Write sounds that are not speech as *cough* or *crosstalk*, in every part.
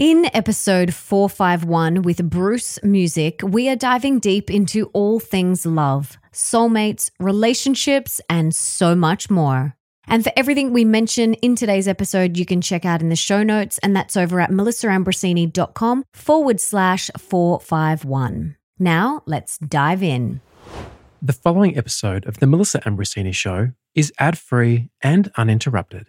In episode 451 with Bruce Muzik, we are diving deep into all things love, soulmates, relationships, and so much more. And for everything we mention in today's episode, you can check out in the show notes, and that's over at melissaambrosini.com forward slash 451. Now, let's dive in. The following episode of The Melissa Ambrosini Show is ad free and uninterrupted.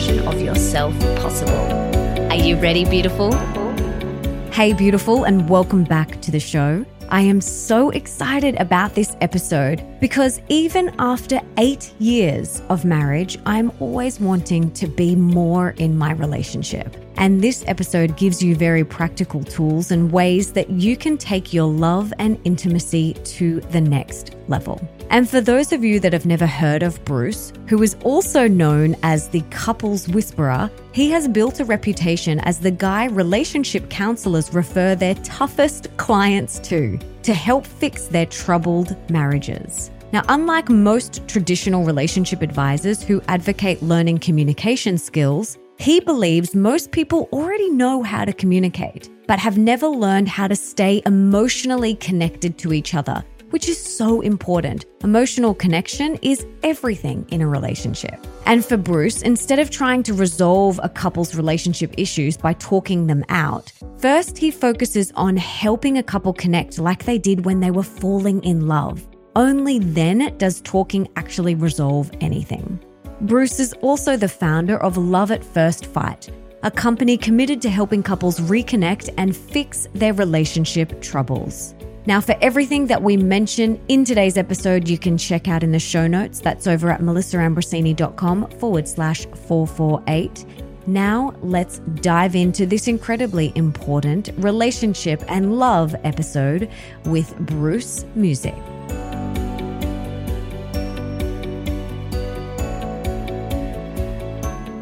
version of yourself possible. Are you ready, beautiful? Hey, beautiful, and welcome back to the show. I am so excited about this episode because even after eight years of marriage, I'm always wanting to be more in my relationship. And this episode gives you very practical tools and ways that you can take your love and intimacy to the next level. And for those of you that have never heard of Bruce, who is also known as the couples whisperer, he has built a reputation as the guy relationship counselors refer their toughest clients to to help fix their troubled marriages. Now, unlike most traditional relationship advisors who advocate learning communication skills, he believes most people already know how to communicate, but have never learned how to stay emotionally connected to each other which is so important. Emotional connection is everything in a relationship. And for Bruce, instead of trying to resolve a couple's relationship issues by talking them out, first he focuses on helping a couple connect like they did when they were falling in love. Only then does talking actually resolve anything. Bruce is also the founder of Love at First Fight, a company committed to helping couples reconnect and fix their relationship troubles. Now, for everything that we mention in today's episode, you can check out in the show notes. That's over at melissaambrosini.com forward slash 448. Now, let's dive into this incredibly important relationship and love episode with Bruce Muzik.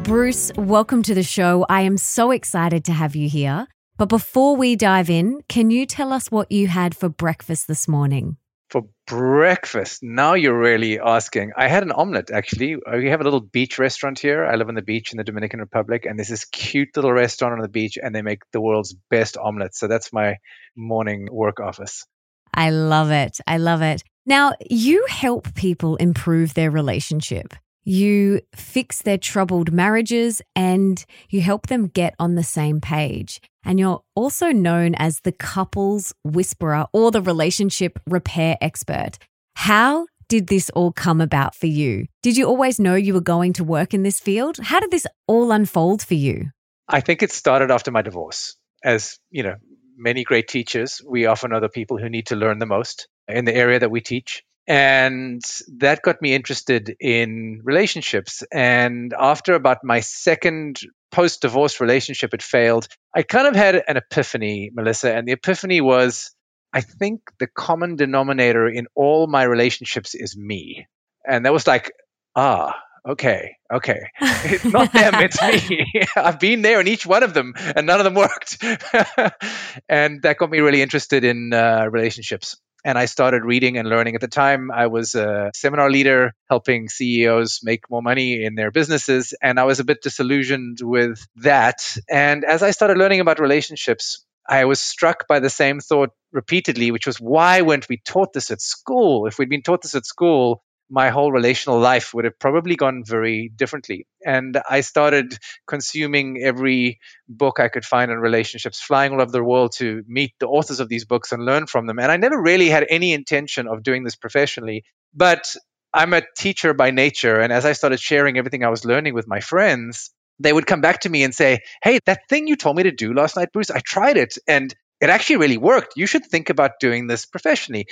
Bruce, welcome to the show. I am so excited to have you here. But before we dive in, can you tell us what you had for breakfast this morning? For breakfast, now you're really asking. I had an omelet actually. Uh, we have a little beach restaurant here. I live on the beach in the Dominican Republic, and there's this cute little restaurant on the beach, and they make the world's best omelet. So that's my morning work office. I love it. I love it. Now, you help people improve their relationship. You fix their troubled marriages and you help them get on the same page. And you're also known as the couples whisperer or the relationship repair expert. How did this all come about for you? Did you always know you were going to work in this field? How did this all unfold for you? I think it started after my divorce. As, you know, many great teachers, we often are the people who need to learn the most in the area that we teach. And that got me interested in relationships. And after about my second post divorce relationship had failed, I kind of had an epiphany, Melissa. And the epiphany was I think the common denominator in all my relationships is me. And that was like, ah, okay, okay. It's not them, it's me. *laughs* *laughs* I've been there in each one of them, and none of them worked. *laughs* and that got me really interested in uh, relationships and I started reading and learning. At the time, I was a seminar leader helping CEOs make more money in their businesses, and I was a bit disillusioned with that. And as I started learning about relationships, I was struck by the same thought repeatedly, which was why weren't we taught this at school? If we'd been taught this at school, my whole relational life would have probably gone very differently. And I started consuming every book I could find on relationships, flying all over the world to meet the authors of these books and learn from them. And I never really had any intention of doing this professionally. But I'm a teacher by nature. And as I started sharing everything I was learning with my friends, they would come back to me and say, Hey, that thing you told me to do last night, Bruce, I tried it. And it actually really worked. You should think about doing this professionally.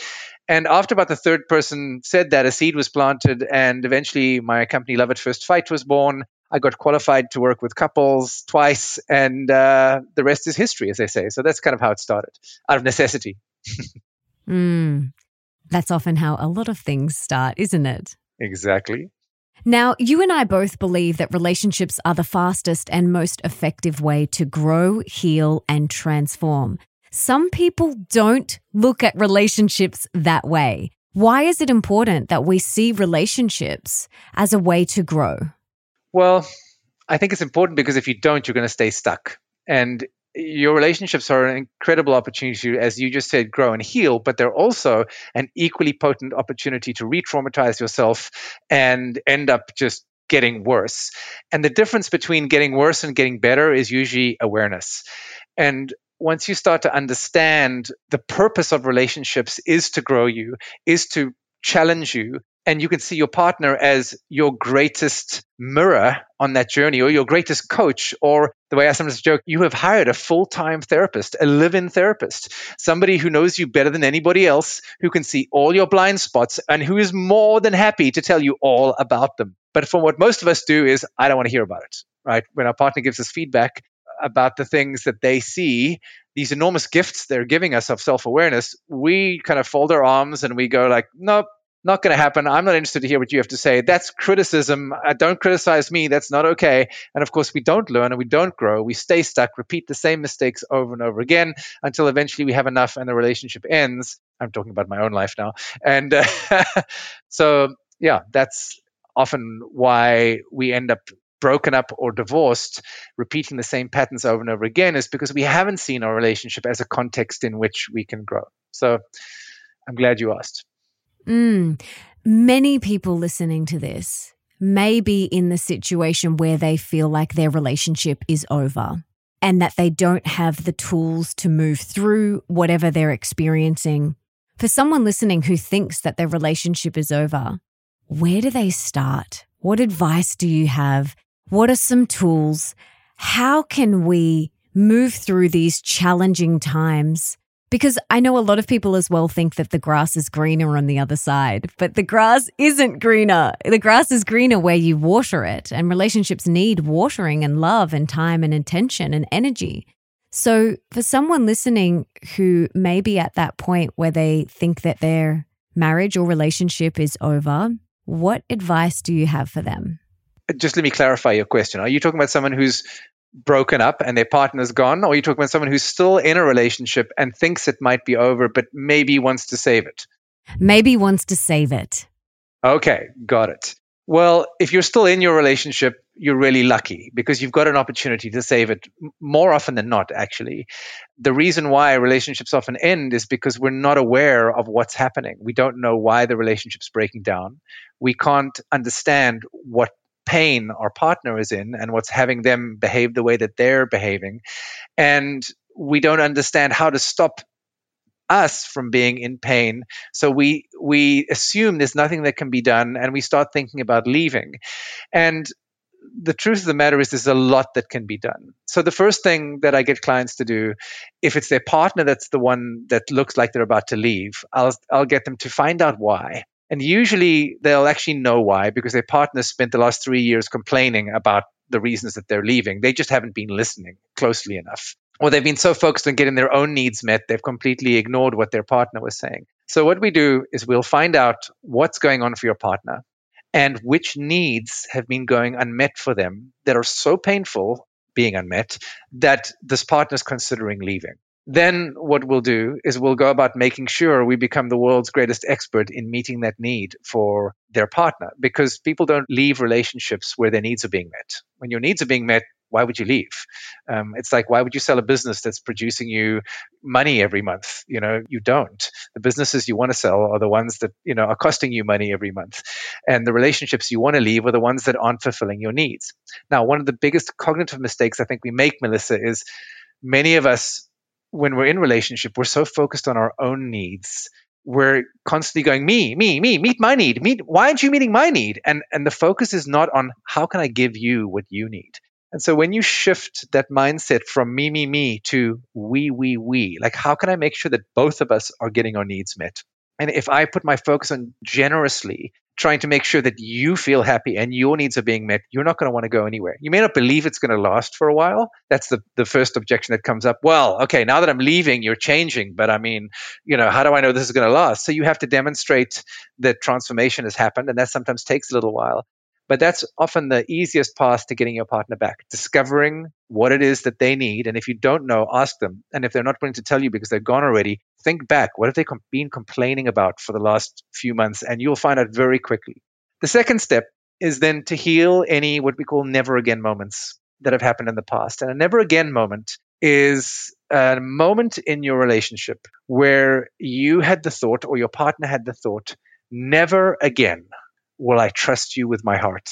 And after about the third person said that, a seed was planted, and eventually my company, Love at First Fight, was born. I got qualified to work with couples twice, and uh, the rest is history, as they say. So that's kind of how it started, out of necessity. *laughs* mm, that's often how a lot of things start, isn't it? Exactly. Now, you and I both believe that relationships are the fastest and most effective way to grow, heal, and transform. Some people don't look at relationships that way. Why is it important that we see relationships as a way to grow? Well, I think it's important because if you don't, you're going to stay stuck. And your relationships are an incredible opportunity to, as you just said, grow and heal, but they're also an equally potent opportunity to re traumatize yourself and end up just getting worse. And the difference between getting worse and getting better is usually awareness. And once you start to understand the purpose of relationships is to grow you, is to challenge you, and you can see your partner as your greatest mirror on that journey or your greatest coach or the way i sometimes joke you have hired a full-time therapist a live-in therapist somebody who knows you better than anybody else who can see all your blind spots and who is more than happy to tell you all about them. But from what most of us do is i don't want to hear about it right? When our partner gives us feedback about the things that they see these enormous gifts they're giving us of self-awareness we kind of fold our arms and we go like nope not going to happen. I'm not interested to hear what you have to say. That's criticism. Uh, don't criticize me. That's not okay. And of course, we don't learn and we don't grow. We stay stuck, repeat the same mistakes over and over again until eventually we have enough and the relationship ends. I'm talking about my own life now. And uh, *laughs* so, yeah, that's often why we end up broken up or divorced, repeating the same patterns over and over again, is because we haven't seen our relationship as a context in which we can grow. So I'm glad you asked. Mm. Many people listening to this may be in the situation where they feel like their relationship is over and that they don't have the tools to move through whatever they're experiencing. For someone listening who thinks that their relationship is over, where do they start? What advice do you have? What are some tools? How can we move through these challenging times because I know a lot of people as well think that the grass is greener on the other side, but the grass isn't greener. The grass is greener where you water it, and relationships need watering and love and time and attention and energy. So, for someone listening who may be at that point where they think that their marriage or relationship is over, what advice do you have for them? Just let me clarify your question. Are you talking about someone who's broken up and their partner's gone, or are you talking about someone who's still in a relationship and thinks it might be over, but maybe wants to save it? Maybe wants to save it. Okay, got it. Well, if you're still in your relationship, you're really lucky because you've got an opportunity to save it more often than not, actually. The reason why relationships often end is because we're not aware of what's happening. We don't know why the relationship's breaking down. We can't understand what pain our partner is in and what's having them behave the way that they're behaving. And we don't understand how to stop us from being in pain. So we we assume there's nothing that can be done and we start thinking about leaving. And the truth of the matter is there's a lot that can be done. So the first thing that i get clients to do if it's their partner that's the one that looks like they're about to leave i'll i'll get them to find out why and usually they'll actually know why because their partner spent the last three years complaining about the reasons that they're leaving. They just haven't been listening closely enough. Or they've been so focused on getting their own needs met, they've completely ignored what their partner was saying. So, what we do is we'll find out what's going on for your partner and which needs have been going unmet for them that are so painful being unmet that this partner is considering leaving then what we'll do is we'll go about making sure we become the world's greatest expert in meeting that need for their partner because people don't leave relationships where their needs are being met. When your needs are being met why would you leave? Um, it's like why would you sell a business that's producing you money every month? You know you don't. The businesses you want to sell are the ones that you know are costing you money every month. And the relationships you want to leave are the ones that aren't fulfilling your needs. Now one of the biggest cognitive mistakes i think we make melissa is many of us when we're in relationship, we're so focused on our own needs. We're constantly going, me, me, me, meet my need. Meet why aren't you meeting my need? And and the focus is not on how can I give you what you need. And so when you shift that mindset from me, me, me to we, we, we, like how can I make sure that both of us are getting our needs met? And if I put my focus on generously trying to make sure that you feel happy and your needs are being met, you're not going to want to go anywhere. You may not believe it's going to last for a while. That's the, the first objection that comes up. Well, okay, now that I'm leaving, you're changing, but I mean, you know, how do I know this is going to last? So you have to demonstrate that transformation has happened, and that sometimes takes a little while. But that's often the easiest path to getting your partner back, discovering what it is that they need. And if you don't know, ask them. And if they're not willing to tell you because they're gone already, think back. What have they com- been complaining about for the last few months? And you'll find out very quickly. The second step is then to heal any what we call never again moments that have happened in the past. And a never again moment is a moment in your relationship where you had the thought or your partner had the thought, never again will I trust you with my heart.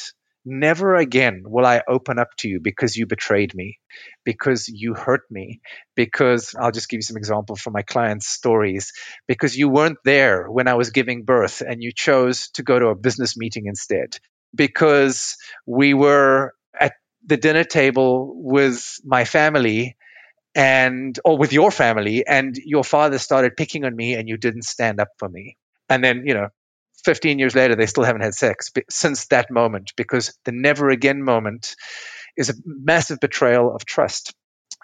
Never again will I open up to you because you betrayed me, because you hurt me, because I'll just give you some example from my clients' stories, because you weren't there when I was giving birth and you chose to go to a business meeting instead, because we were at the dinner table with my family and or with your family and your father started picking on me and you didn't stand up for me and then you know 15 years later, they still haven't had sex since that moment because the never again moment is a massive betrayal of trust.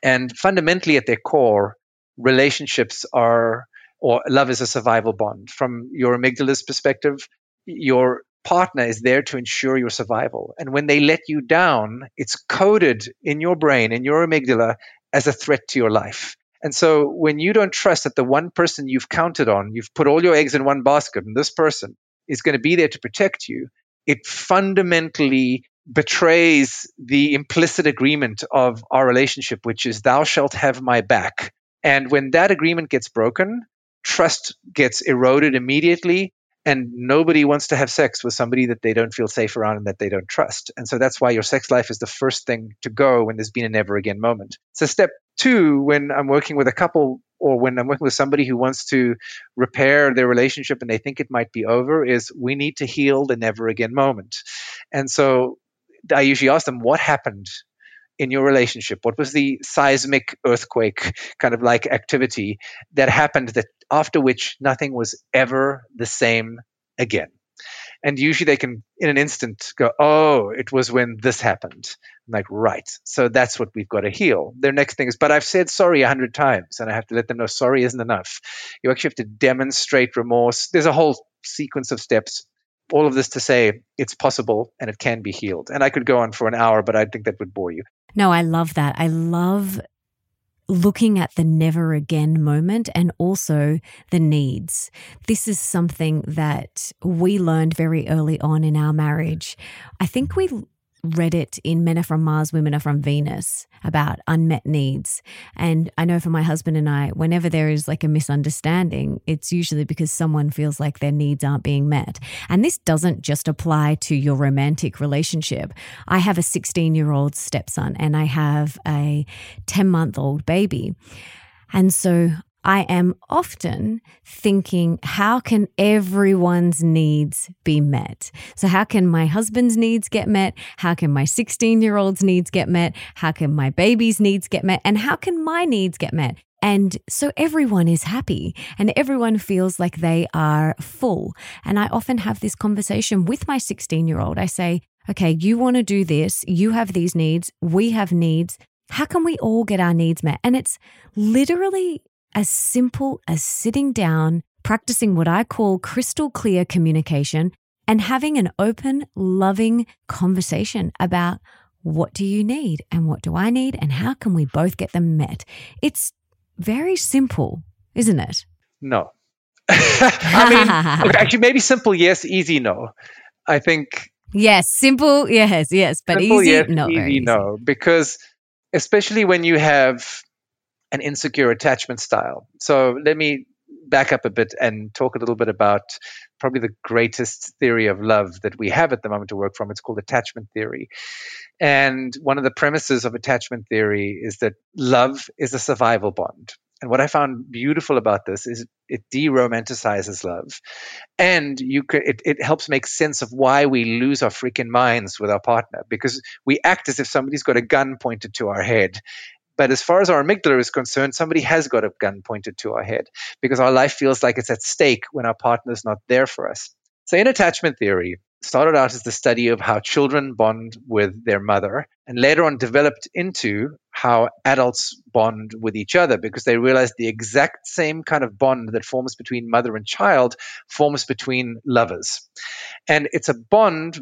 And fundamentally, at their core, relationships are, or love is a survival bond. From your amygdala's perspective, your partner is there to ensure your survival. And when they let you down, it's coded in your brain, in your amygdala, as a threat to your life. And so when you don't trust that the one person you've counted on, you've put all your eggs in one basket, and this person is going to be there to protect you, it fundamentally betrays the implicit agreement of our relationship, which is, Thou shalt have my back. And when that agreement gets broken, trust gets eroded immediately. And nobody wants to have sex with somebody that they don't feel safe around and that they don't trust. And so that's why your sex life is the first thing to go when there's been a never again moment. So, step two, when I'm working with a couple or when I'm working with somebody who wants to repair their relationship and they think it might be over, is we need to heal the never again moment. And so I usually ask them, what happened in your relationship? What was the seismic earthquake kind of like activity that happened that after which nothing was ever the same again? And usually they can, in an instant, go, oh, it was when this happened. I'm like, right. So that's what we've got to heal. Their next thing is, but I've said sorry a hundred times and I have to let them know sorry isn't enough. You actually have to demonstrate remorse. There's a whole sequence of steps. All of this to say it's possible and it can be healed. And I could go on for an hour, but I think that would bore you. No, I love that. I love looking at the never again moment and also the needs. This is something that we learned very early on in our marriage. I think we read it in Men Are From Mars, Women Are From Venus about unmet needs. And I know for my husband and I, whenever there is like a misunderstanding, it's usually because someone feels like their needs aren't being met. And this doesn't just apply to your romantic relationship. I have a 16 year old stepson and I have a 10 month old baby. And so I am often thinking, how can everyone's needs be met? So, how can my husband's needs get met? How can my 16 year old's needs get met? How can my baby's needs get met? And how can my needs get met? And so everyone is happy and everyone feels like they are full. And I often have this conversation with my 16 year old. I say, okay, you want to do this. You have these needs. We have needs. How can we all get our needs met? And it's literally as simple as sitting down, practicing what I call crystal clear communication, and having an open, loving conversation about what do you need and what do I need and how can we both get them met. It's very simple, isn't it? No. *laughs* I mean, *laughs* actually, maybe simple, yes, easy, no. I think. Yes, simple, yes, yes, but simple, easy, yes, no, easy, no, because especially when you have an insecure attachment style. So let me back up a bit and talk a little bit about probably the greatest theory of love that we have at the moment to work from. It's called attachment theory. And one of the premises of attachment theory is that love is a survival bond. And what I found beautiful about this is it de-romanticizes love, and you could it, it helps make sense of why we lose our freaking minds with our partner because we act as if somebody's got a gun pointed to our head, but as far as our amygdala is concerned, somebody has got a gun pointed to our head because our life feels like it's at stake when our partner's not there for us. So, in attachment theory, started out as the study of how children bond with their mother and later on developed into how adults bond with each other because they realized the exact same kind of bond that forms between mother and child forms between lovers. And it's a bond.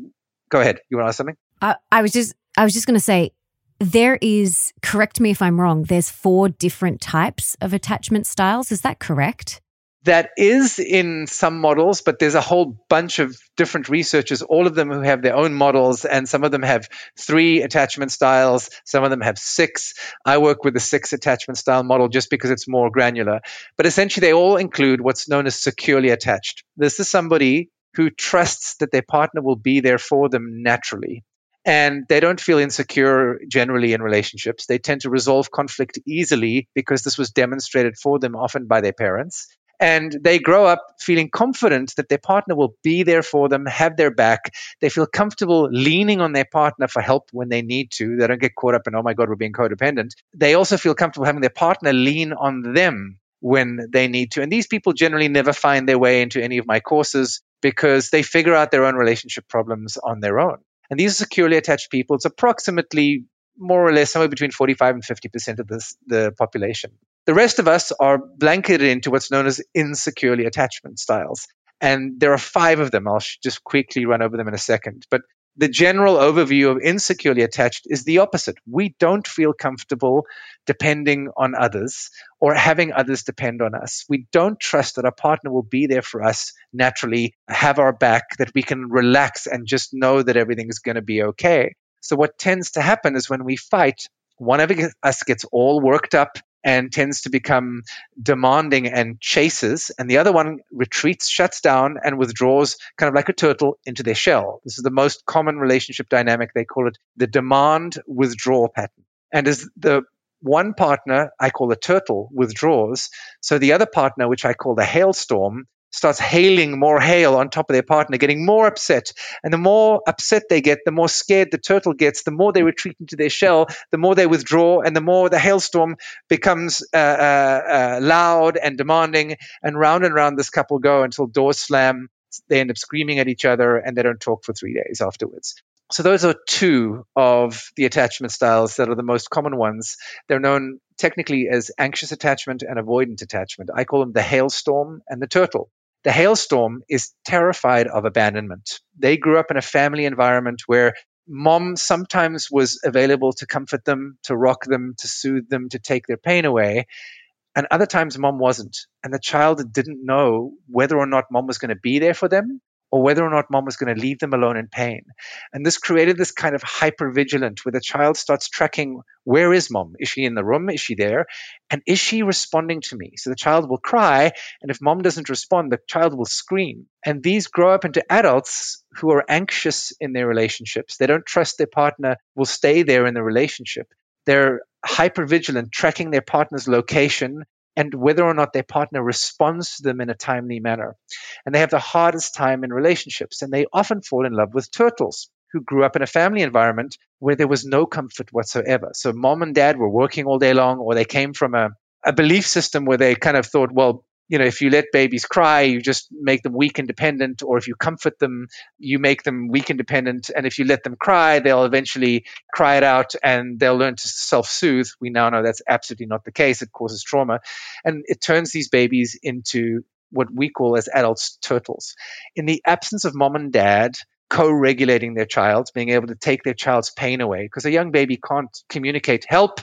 Go ahead. You want to ask something? Uh, I was just I was just going to say there is correct me if I'm wrong. There's four different types of attachment styles. Is that correct? that is in some models, but there's a whole bunch of different researchers, all of them who have their own models, and some of them have three attachment styles, some of them have six. I work with the six attachment style model just because it's more granular. But essentially, they all include what's known as securely attached. This is somebody who trusts that their partner will be there for them naturally. And they don't feel insecure generally in relationships. They tend to resolve conflict easily because this was demonstrated for them often by their parents and they grow up feeling confident that their partner will be there for them, have their back. They feel comfortable leaning on their partner for help when they need to. They don't get caught up in, oh my God, we're being codependent. They also feel comfortable having their partner lean on them when they need to. And these people generally never find their way into any of my courses because they figure out their own relationship problems on their own. And these are securely attached people. It's approximately more or less somewhere between 45 and 50% of this, the population. The rest of us are blanketed into what's known as insecurely attachment styles. And there are five of them. I'll just quickly run over them in a second. But the general overview of insecurely attached is the opposite. We don't feel comfortable depending on others or having others depend on us. We don't trust that our partner will be there for us naturally, have our back, that we can relax and just know that everything is going to be okay. So, what tends to happen is when we fight, one of us gets all worked up and tends to become demanding and chases, and the other one retreats, shuts down, and withdraws kind of like a turtle into their shell. This is the most common relationship dynamic. They call it the demand withdraw pattern. And as the one partner, I call the turtle, withdraws, so the other partner, which I call the hailstorm, starts hailing more hail on top of their partner, getting more upset. And the more upset they get, the more scared the turtle gets, the more they retreat into their shell, the more they withdraw, and the more the hailstorm becomes uh, uh, uh, loud and demanding. And round and round this couple go until doors slam. They end up screaming at each other and they don't talk for three days afterwards. So, those are two of the attachment styles that are the most common ones. They're known technically as anxious attachment and avoidant attachment. I call them the hailstorm and the turtle. The hailstorm is terrified of abandonment. They grew up in a family environment where mom sometimes was available to comfort them, to rock them, to soothe them, to take their pain away. And other times mom wasn't. And the child didn't know whether or not mom was going to be there for them or whether or not mom was going to leave them alone in pain. And this created this kind of hypervigilant where the child starts tracking where is mom? Is she in the room? Is she there? And is she responding to me? So the child will cry. And if mom doesn't respond, the child will scream. And these grow up into adults who are anxious in their relationships. They don't trust their partner will stay there in the relationship. They're hypervigilant, tracking their partner's location and whether or not their partner responds to them in a timely manner. And they have the hardest time in relationships, and they often fall in love with turtles who grew up in a family environment where there was no comfort whatsoever. So mom and dad were working all day long, or they came from a, a belief system where they kind of thought, well, you know, if you let babies cry, you just make them weak and dependent, or if you comfort them, you make them weak and dependent. And if you let them cry, they'll eventually cry it out and they'll learn to self soothe. We now know that's absolutely not the case. It causes trauma. And it turns these babies into what we call as adults turtles. In the absence of mom and dad, co-regulating their child, being able to take their child's pain away, because a young baby can't communicate, help,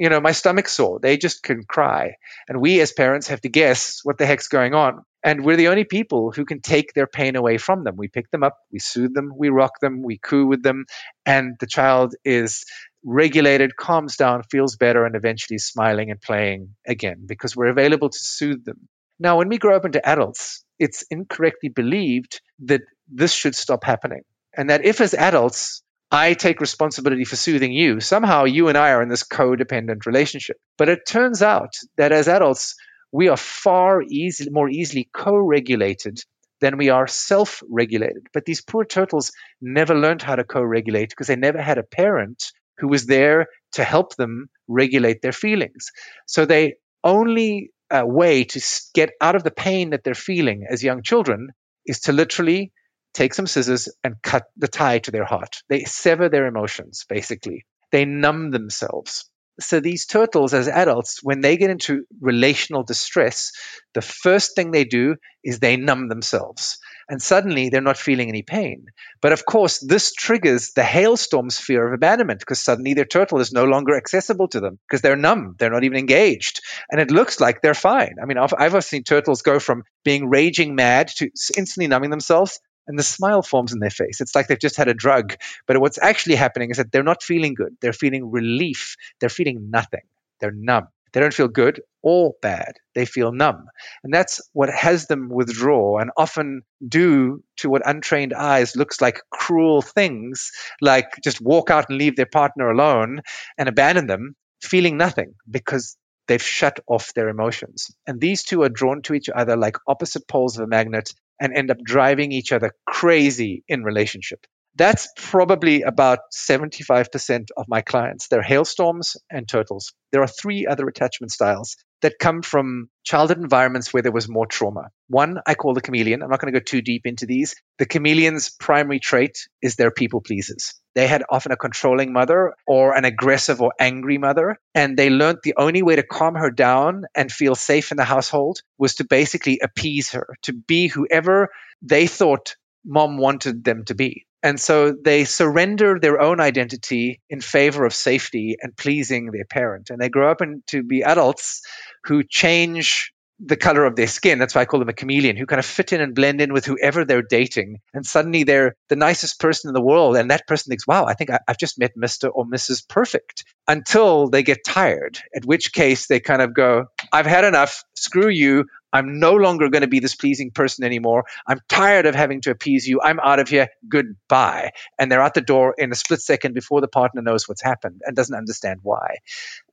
you know, my stomach's sore. They just can cry. And we as parents have to guess what the heck's going on. And we're the only people who can take their pain away from them. We pick them up, we soothe them, we rock them, we coo with them, and the child is regulated, calms down, feels better, and eventually smiling and playing again because we're available to soothe them. Now, when we grow up into adults, it's incorrectly believed that this should stop happening. And that if, as adults, I take responsibility for soothing you. Somehow you and I are in this codependent relationship. But it turns out that as adults, we are far easy, more easily co regulated than we are self regulated. But these poor turtles never learned how to co regulate because they never had a parent who was there to help them regulate their feelings. So they only uh, way to get out of the pain that they're feeling as young children is to literally take some scissors and cut the tie to their heart. They sever their emotions, basically. They numb themselves. So these turtles, as adults, when they get into relational distress, the first thing they do is they numb themselves. And suddenly they're not feeling any pain. But of course, this triggers the hailstorm's fear of abandonment because suddenly their turtle is no longer accessible to them because they're numb. They're not even engaged. And it looks like they're fine. I mean, I've, I've seen turtles go from being raging mad to instantly numbing themselves and the smile forms in their face. It's like they've just had a drug. But what's actually happening is that they're not feeling good. They're feeling relief. They're feeling nothing. They're numb. They don't feel good or bad. They feel numb. And that's what has them withdraw and often do to what untrained eyes looks like cruel things, like just walk out and leave their partner alone and abandon them, feeling nothing because they've shut off their emotions. And these two are drawn to each other like opposite poles of a magnet and end up driving each other crazy in relationship. That's probably about 75% of my clients. They're hailstorms and turtles. There are three other attachment styles that come from childhood environments where there was more trauma. One I call the chameleon. I'm not going to go too deep into these. The chameleon's primary trait is they're people pleasers. They had often a controlling mother or an aggressive or angry mother, and they learned the only way to calm her down and feel safe in the household was to basically appease her, to be whoever they thought mom wanted them to be. And so they surrender their own identity in favor of safety and pleasing their parent. And they grow up and to be adults who change the color of their skin. That's why I call them a chameleon, who kind of fit in and blend in with whoever they're dating. And suddenly they're the nicest person in the world. And that person thinks, wow, I think I, have just met Mr. or Mrs. Perfect until they get tired, at which case they kind of go, I've had enough. Screw you. I'm no longer going to be this pleasing person anymore. I'm tired of having to appease you. I'm out of here. Goodbye. And they're out the door in a split second before the partner knows what's happened and doesn't understand why.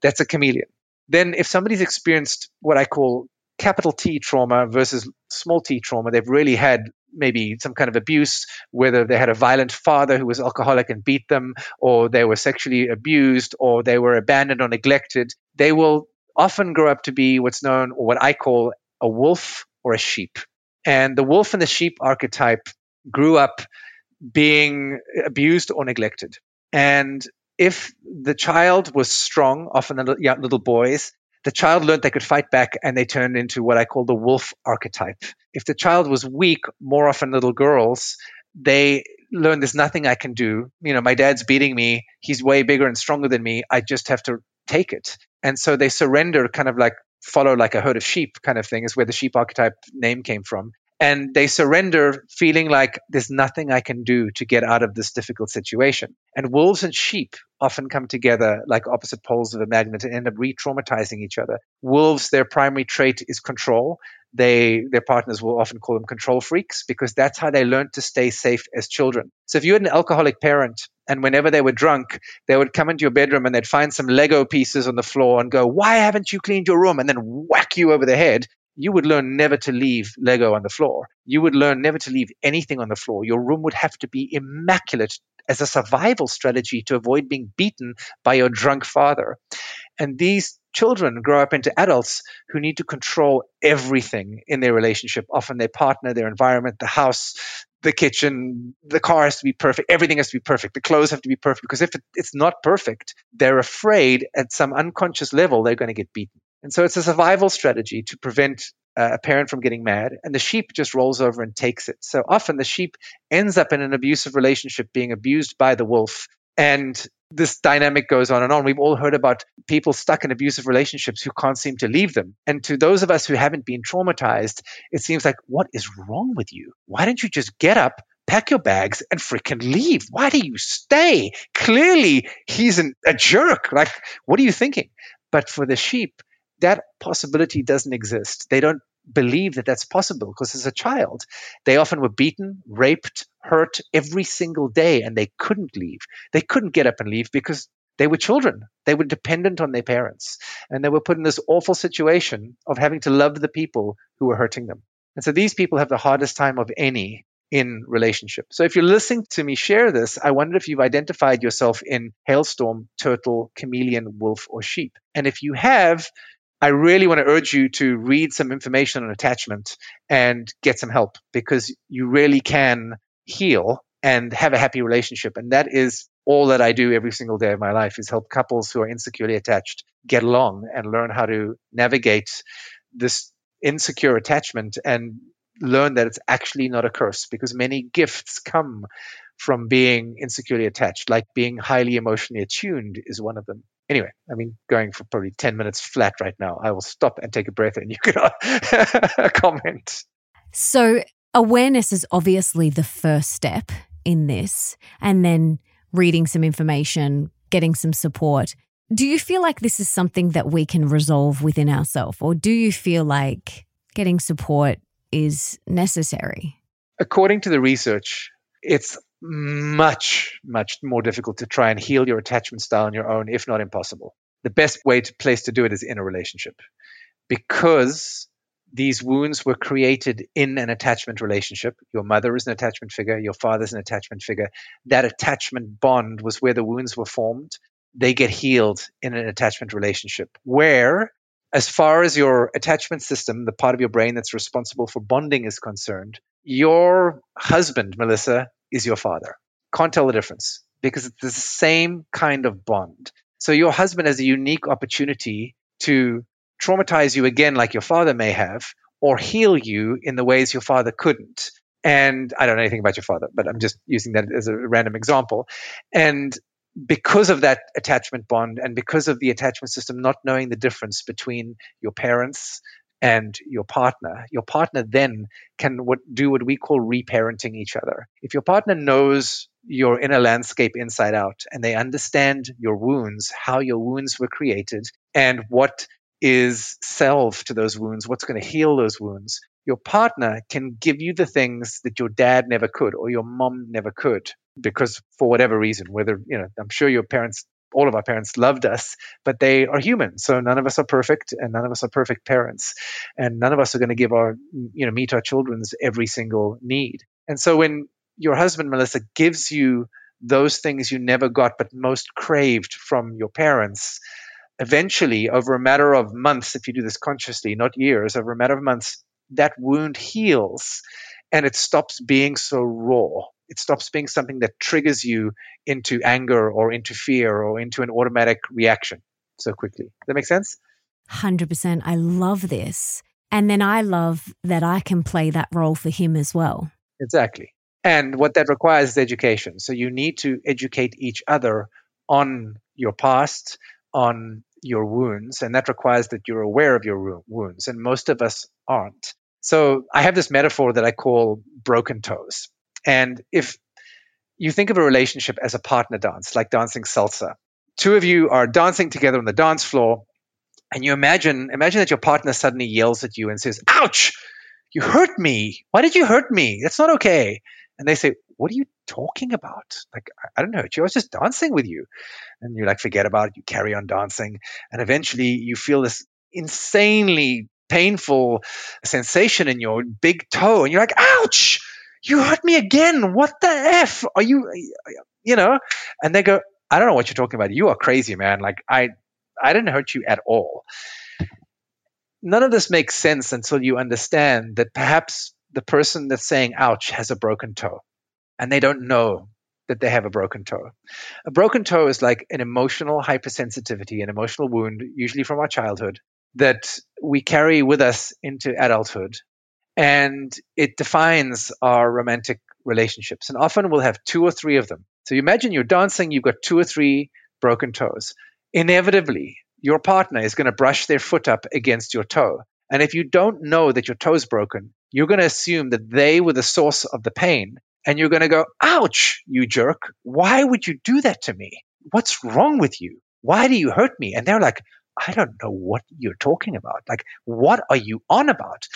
That's a chameleon. Then, if somebody's experienced what I call capital T trauma versus small t trauma, they've really had maybe some kind of abuse, whether they had a violent father who was alcoholic and beat them, or they were sexually abused, or they were abandoned or neglected, they will often grow up to be what's known, or what I call a wolf or a sheep. And the wolf and the sheep archetype grew up being abused or neglected. And if the child was strong, often the little boys, the child learned they could fight back and they turned into what I call the wolf archetype. If the child was weak, more often little girls, they learned there's nothing I can do. You know, my dad's beating me. He's way bigger and stronger than me. I just have to take it. And so they surrender kind of like follow like a herd of sheep kind of thing is where the sheep archetype name came from and they surrender feeling like there's nothing I can do to get out of this difficult situation. And wolves and sheep often come together like opposite poles of a magnet and end up re traumatizing each other. Wolves, their primary trait is control. They, their partners will often call them control freaks because that's how they learned to stay safe as children. So if you had an alcoholic parent and whenever they were drunk, they would come into your bedroom and they'd find some Lego pieces on the floor and go, Why haven't you cleaned your room? And then whack you over the head. You would learn never to leave Lego on the floor. You would learn never to leave anything on the floor. Your room would have to be immaculate as a survival strategy to avoid being beaten by your drunk father. And these children grow up into adults who need to control everything in their relationship often their partner, their environment, the house, the kitchen, the car has to be perfect, everything has to be perfect, the clothes have to be perfect. Because if it, it's not perfect, they're afraid at some unconscious level they're going to get beaten. And so it's a survival strategy to prevent uh, a parent from getting mad, and the sheep just rolls over and takes it. So often the sheep ends up in an abusive relationship, being abused by the wolf, and this dynamic goes on and on. We've all heard about people stuck in abusive relationships who can't seem to leave them. And to those of us who haven't been traumatized, it seems like, what is wrong with you? Why don't you just get up, pack your bags, and freaking leave? Why do you stay? Clearly, he's an, a jerk. Like, what are you thinking? But for the sheep, that possibility doesn't exist. They don't believe that that's possible because as a child, they often were beaten, raped, hurt every single day, and they couldn't leave. They couldn't get up and leave because they were children. They were dependent on their parents. And they were put in this awful situation of having to love the people who were hurting them. And so these people have the hardest time of any in relationship. So if you're listening to me share this, I wonder if you've identified yourself in hailstorm, turtle, chameleon, wolf, or sheep. And if you have, I really want to urge you to read some information on attachment and get some help because you really can heal and have a happy relationship. And that is all that I do every single day of my life is help couples who are insecurely attached get along and learn how to navigate this insecure attachment and learn that it's actually not a curse because many gifts come from being insecurely attached, like being highly emotionally attuned is one of them. Anyway, I mean, going for probably 10 minutes flat right now. I will stop and take a breath and you can *laughs* comment. So, awareness is obviously the first step in this, and then reading some information, getting some support. Do you feel like this is something that we can resolve within ourselves, or do you feel like getting support is necessary? According to the research, it's much, much more difficult to try and heal your attachment style on your own, if not impossible. The best way to place to do it is in a relationship because these wounds were created in an attachment relationship. Your mother is an attachment figure, your father is an attachment figure. That attachment bond was where the wounds were formed. They get healed in an attachment relationship where as far as your attachment system, the part of your brain that's responsible for bonding is concerned, your husband, Melissa, is your father. Can't tell the difference because it's the same kind of bond. So your husband has a unique opportunity to traumatize you again, like your father may have, or heal you in the ways your father couldn't. And I don't know anything about your father, but I'm just using that as a random example. And because of that attachment bond and because of the attachment system not knowing the difference between your parents and your partner, your partner then can what, do what we call reparenting each other. If your partner knows your inner landscape inside out and they understand your wounds, how your wounds were created, and what is salve to those wounds, what's going to heal those wounds, your partner can give you the things that your dad never could or your mom never could because for whatever reason, whether, you know, I'm sure your parents all of our parents loved us, but they are human. So none of us are perfect, and none of us are perfect parents, and none of us are going to give our, you know, meet our children's every single need. And so when your husband, Melissa, gives you those things you never got but most craved from your parents, eventually, over a matter of months, if you do this consciously, not years, over a matter of months, that wound heals and it stops being so raw it stops being something that triggers you into anger or into fear or into an automatic reaction so quickly. Does that make sense? 100%. I love this. And then I love that I can play that role for him as well. Exactly. And what that requires is education. So you need to educate each other on your past, on your wounds, and that requires that you're aware of your wounds. And most of us aren't. So I have this metaphor that I call broken toes. And if you think of a relationship as a partner dance, like dancing salsa, two of you are dancing together on the dance floor, and you imagine imagine that your partner suddenly yells at you and says, "Ouch! You hurt me. Why did you hurt me? That's not okay." And they say, "What are you talking about? Like I don't you. I was just dancing with you." And you like forget about it. You carry on dancing, and eventually you feel this insanely painful sensation in your big toe, and you're like, "Ouch!" You hurt me again. What the F are you, you know? And they go, I don't know what you're talking about. You are crazy, man. Like I, I didn't hurt you at all. None of this makes sense until you understand that perhaps the person that's saying ouch has a broken toe and they don't know that they have a broken toe. A broken toe is like an emotional hypersensitivity, an emotional wound, usually from our childhood, that we carry with us into adulthood and it defines our romantic relationships. And often we'll have two or three of them. So you imagine you're dancing, you've got two or three broken toes. Inevitably, your partner is going to brush their foot up against your toe. And if you don't know that your toe's broken, you're going to assume that they were the source of the pain. And you're going to go, ouch, you jerk. Why would you do that to me? What's wrong with you? Why do you hurt me? And they're like, I don't know what you're talking about. Like, what are you on about?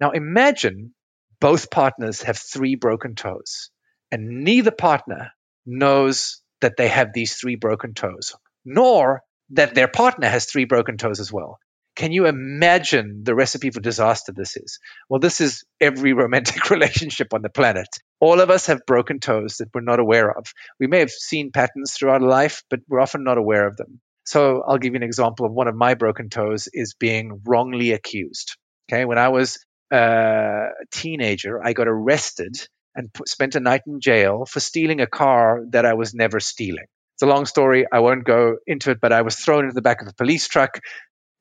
Now imagine both partners have three broken toes, and neither partner knows that they have these three broken toes, nor that their partner has three broken toes as well. Can you imagine the recipe for disaster this is? Well, this is every romantic *laughs* relationship on the planet. All of us have broken toes that we're not aware of. We may have seen patterns throughout life, but we're often not aware of them. So I'll give you an example of one of my broken toes is being wrongly accused. Okay, when I was a teenager, I got arrested and put, spent a night in jail for stealing a car that I was never stealing. It's a long story. I won't go into it, but I was thrown into the back of a police truck,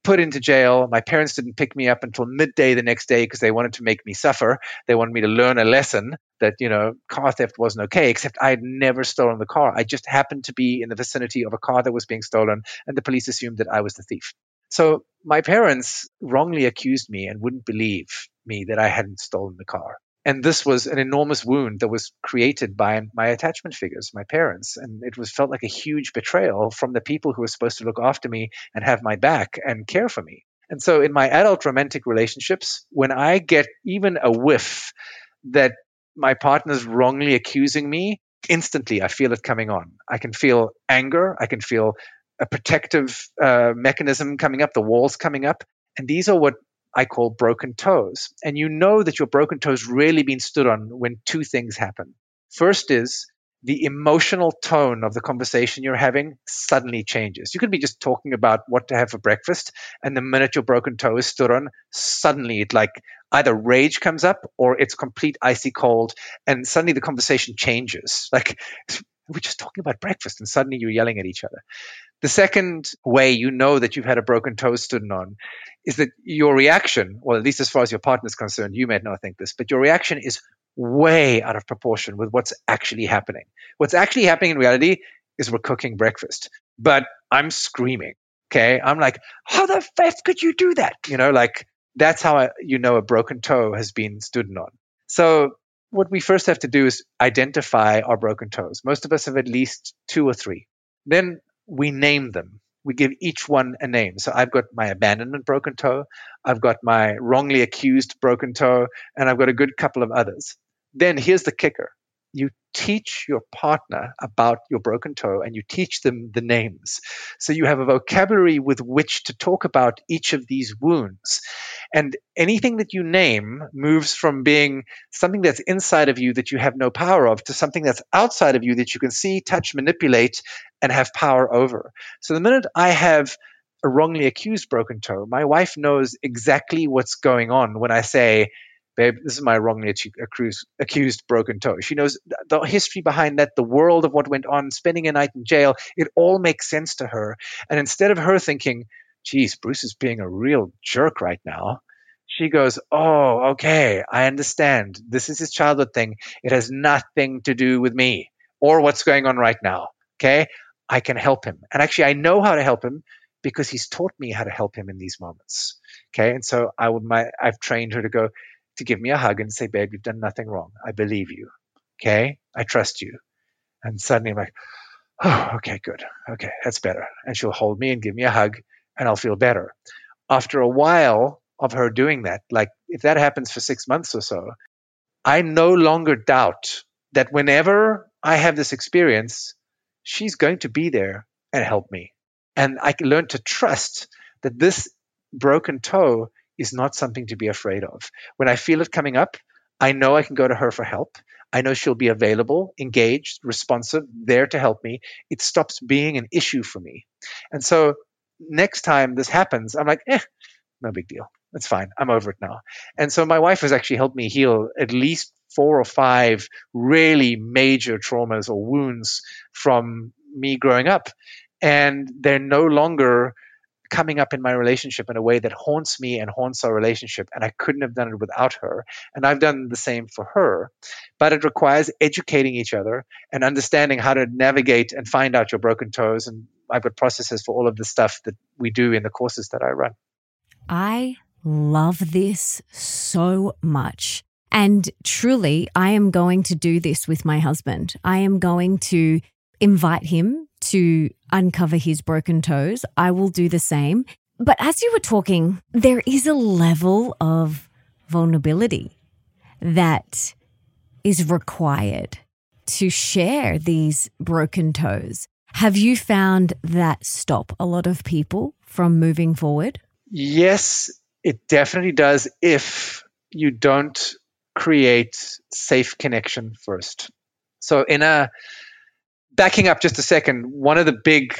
put into jail. My parents didn't pick me up until midday the next day because they wanted to make me suffer. They wanted me to learn a lesson that, you know, car theft wasn't okay, except I had never stolen the car. I just happened to be in the vicinity of a car that was being stolen, and the police assumed that I was the thief. So my parents wrongly accused me and wouldn't believe me that I hadn't stolen the car. And this was an enormous wound that was created by my attachment figures my parents. And it was felt like a huge betrayal from the people who were supposed to look after me and have my back and care for me. And so in my adult romantic relationships when i get even a whiff that my partner's wrongly accusing me instantly i feel it coming on. I can feel anger. I can feel a protective uh, mechanism coming up the walls coming up and these are what I call broken toes. And you know that your broken toes really been stood on when two things happen. First is the emotional tone of the conversation you're having suddenly changes. You could be just talking about what to have for breakfast, and the minute your broken toe is stood on, suddenly it like either rage comes up or it's complete icy cold, and suddenly the conversation changes. Like we're just talking about breakfast, and suddenly you're yelling at each other. The second way you know that you've had a broken toe stood on is that your reaction, well, at least as far as your partner is concerned, you may not think this, but your reaction is way out of proportion with what's actually happening. What's actually happening in reality is we're cooking breakfast, but I'm screaming. Okay. I'm like, how the f could you do that? You know, like that's how I, you know a broken toe has been stood on. So what we first have to do is identify our broken toes. Most of us have at least two or three. Then we name them. We give each one a name. So I've got my abandonment broken toe, I've got my wrongly accused broken toe, and I've got a good couple of others. Then here's the kicker you teach your partner about your broken toe and you teach them the names. So you have a vocabulary with which to talk about each of these wounds. And anything that you name moves from being something that's inside of you that you have no power of to something that's outside of you that you can see, touch, manipulate, and have power over. So the minute I have a wrongly accused broken toe, my wife knows exactly what's going on when I say, babe, this is my wrongly accused, accused broken toe. She knows the history behind that, the world of what went on, spending a night in jail. It all makes sense to her. And instead of her thinking, geez, Bruce is being a real jerk right now, she goes, oh, okay, I understand. This is his childhood thing. It has nothing to do with me or what's going on right now. Okay. I can help him. And actually, I know how to help him because he's taught me how to help him in these moments. Okay. And so I would, my, I've trained her to go, to give me a hug and say, babe, you've done nothing wrong. I believe you. Okay. I trust you. And suddenly I'm like, oh, okay, good. Okay, that's better. And she'll hold me and give me a hug and I'll feel better. After a while of her doing that, like if that happens for six months or so, I no longer doubt that whenever I have this experience, she's going to be there and help me. And I can learn to trust that this broken toe is not something to be afraid of. When I feel it coming up, I know I can go to her for help. I know she'll be available, engaged, responsive, there to help me. It stops being an issue for me. And so next time this happens, I'm like, eh, no big deal. It's fine. I'm over it now. And so my wife has actually helped me heal at least four or five really major traumas or wounds from me growing up. And they're no longer coming up in my relationship in a way that haunts me and haunts our relationship. And I couldn't have done it without her. And I've done the same for her. But it requires educating each other and understanding how to navigate and find out your broken toes. And I've got processes for all of the stuff that we do in the courses that I run. I love this so much. And truly, I am going to do this with my husband. I am going to invite him to uncover his broken toes. I will do the same. But as you were talking, there is a level of vulnerability that is required to share these broken toes. Have you found that stop a lot of people from moving forward? Yes, it definitely does if you don't create safe connection first. So in a backing up just a second, one of the big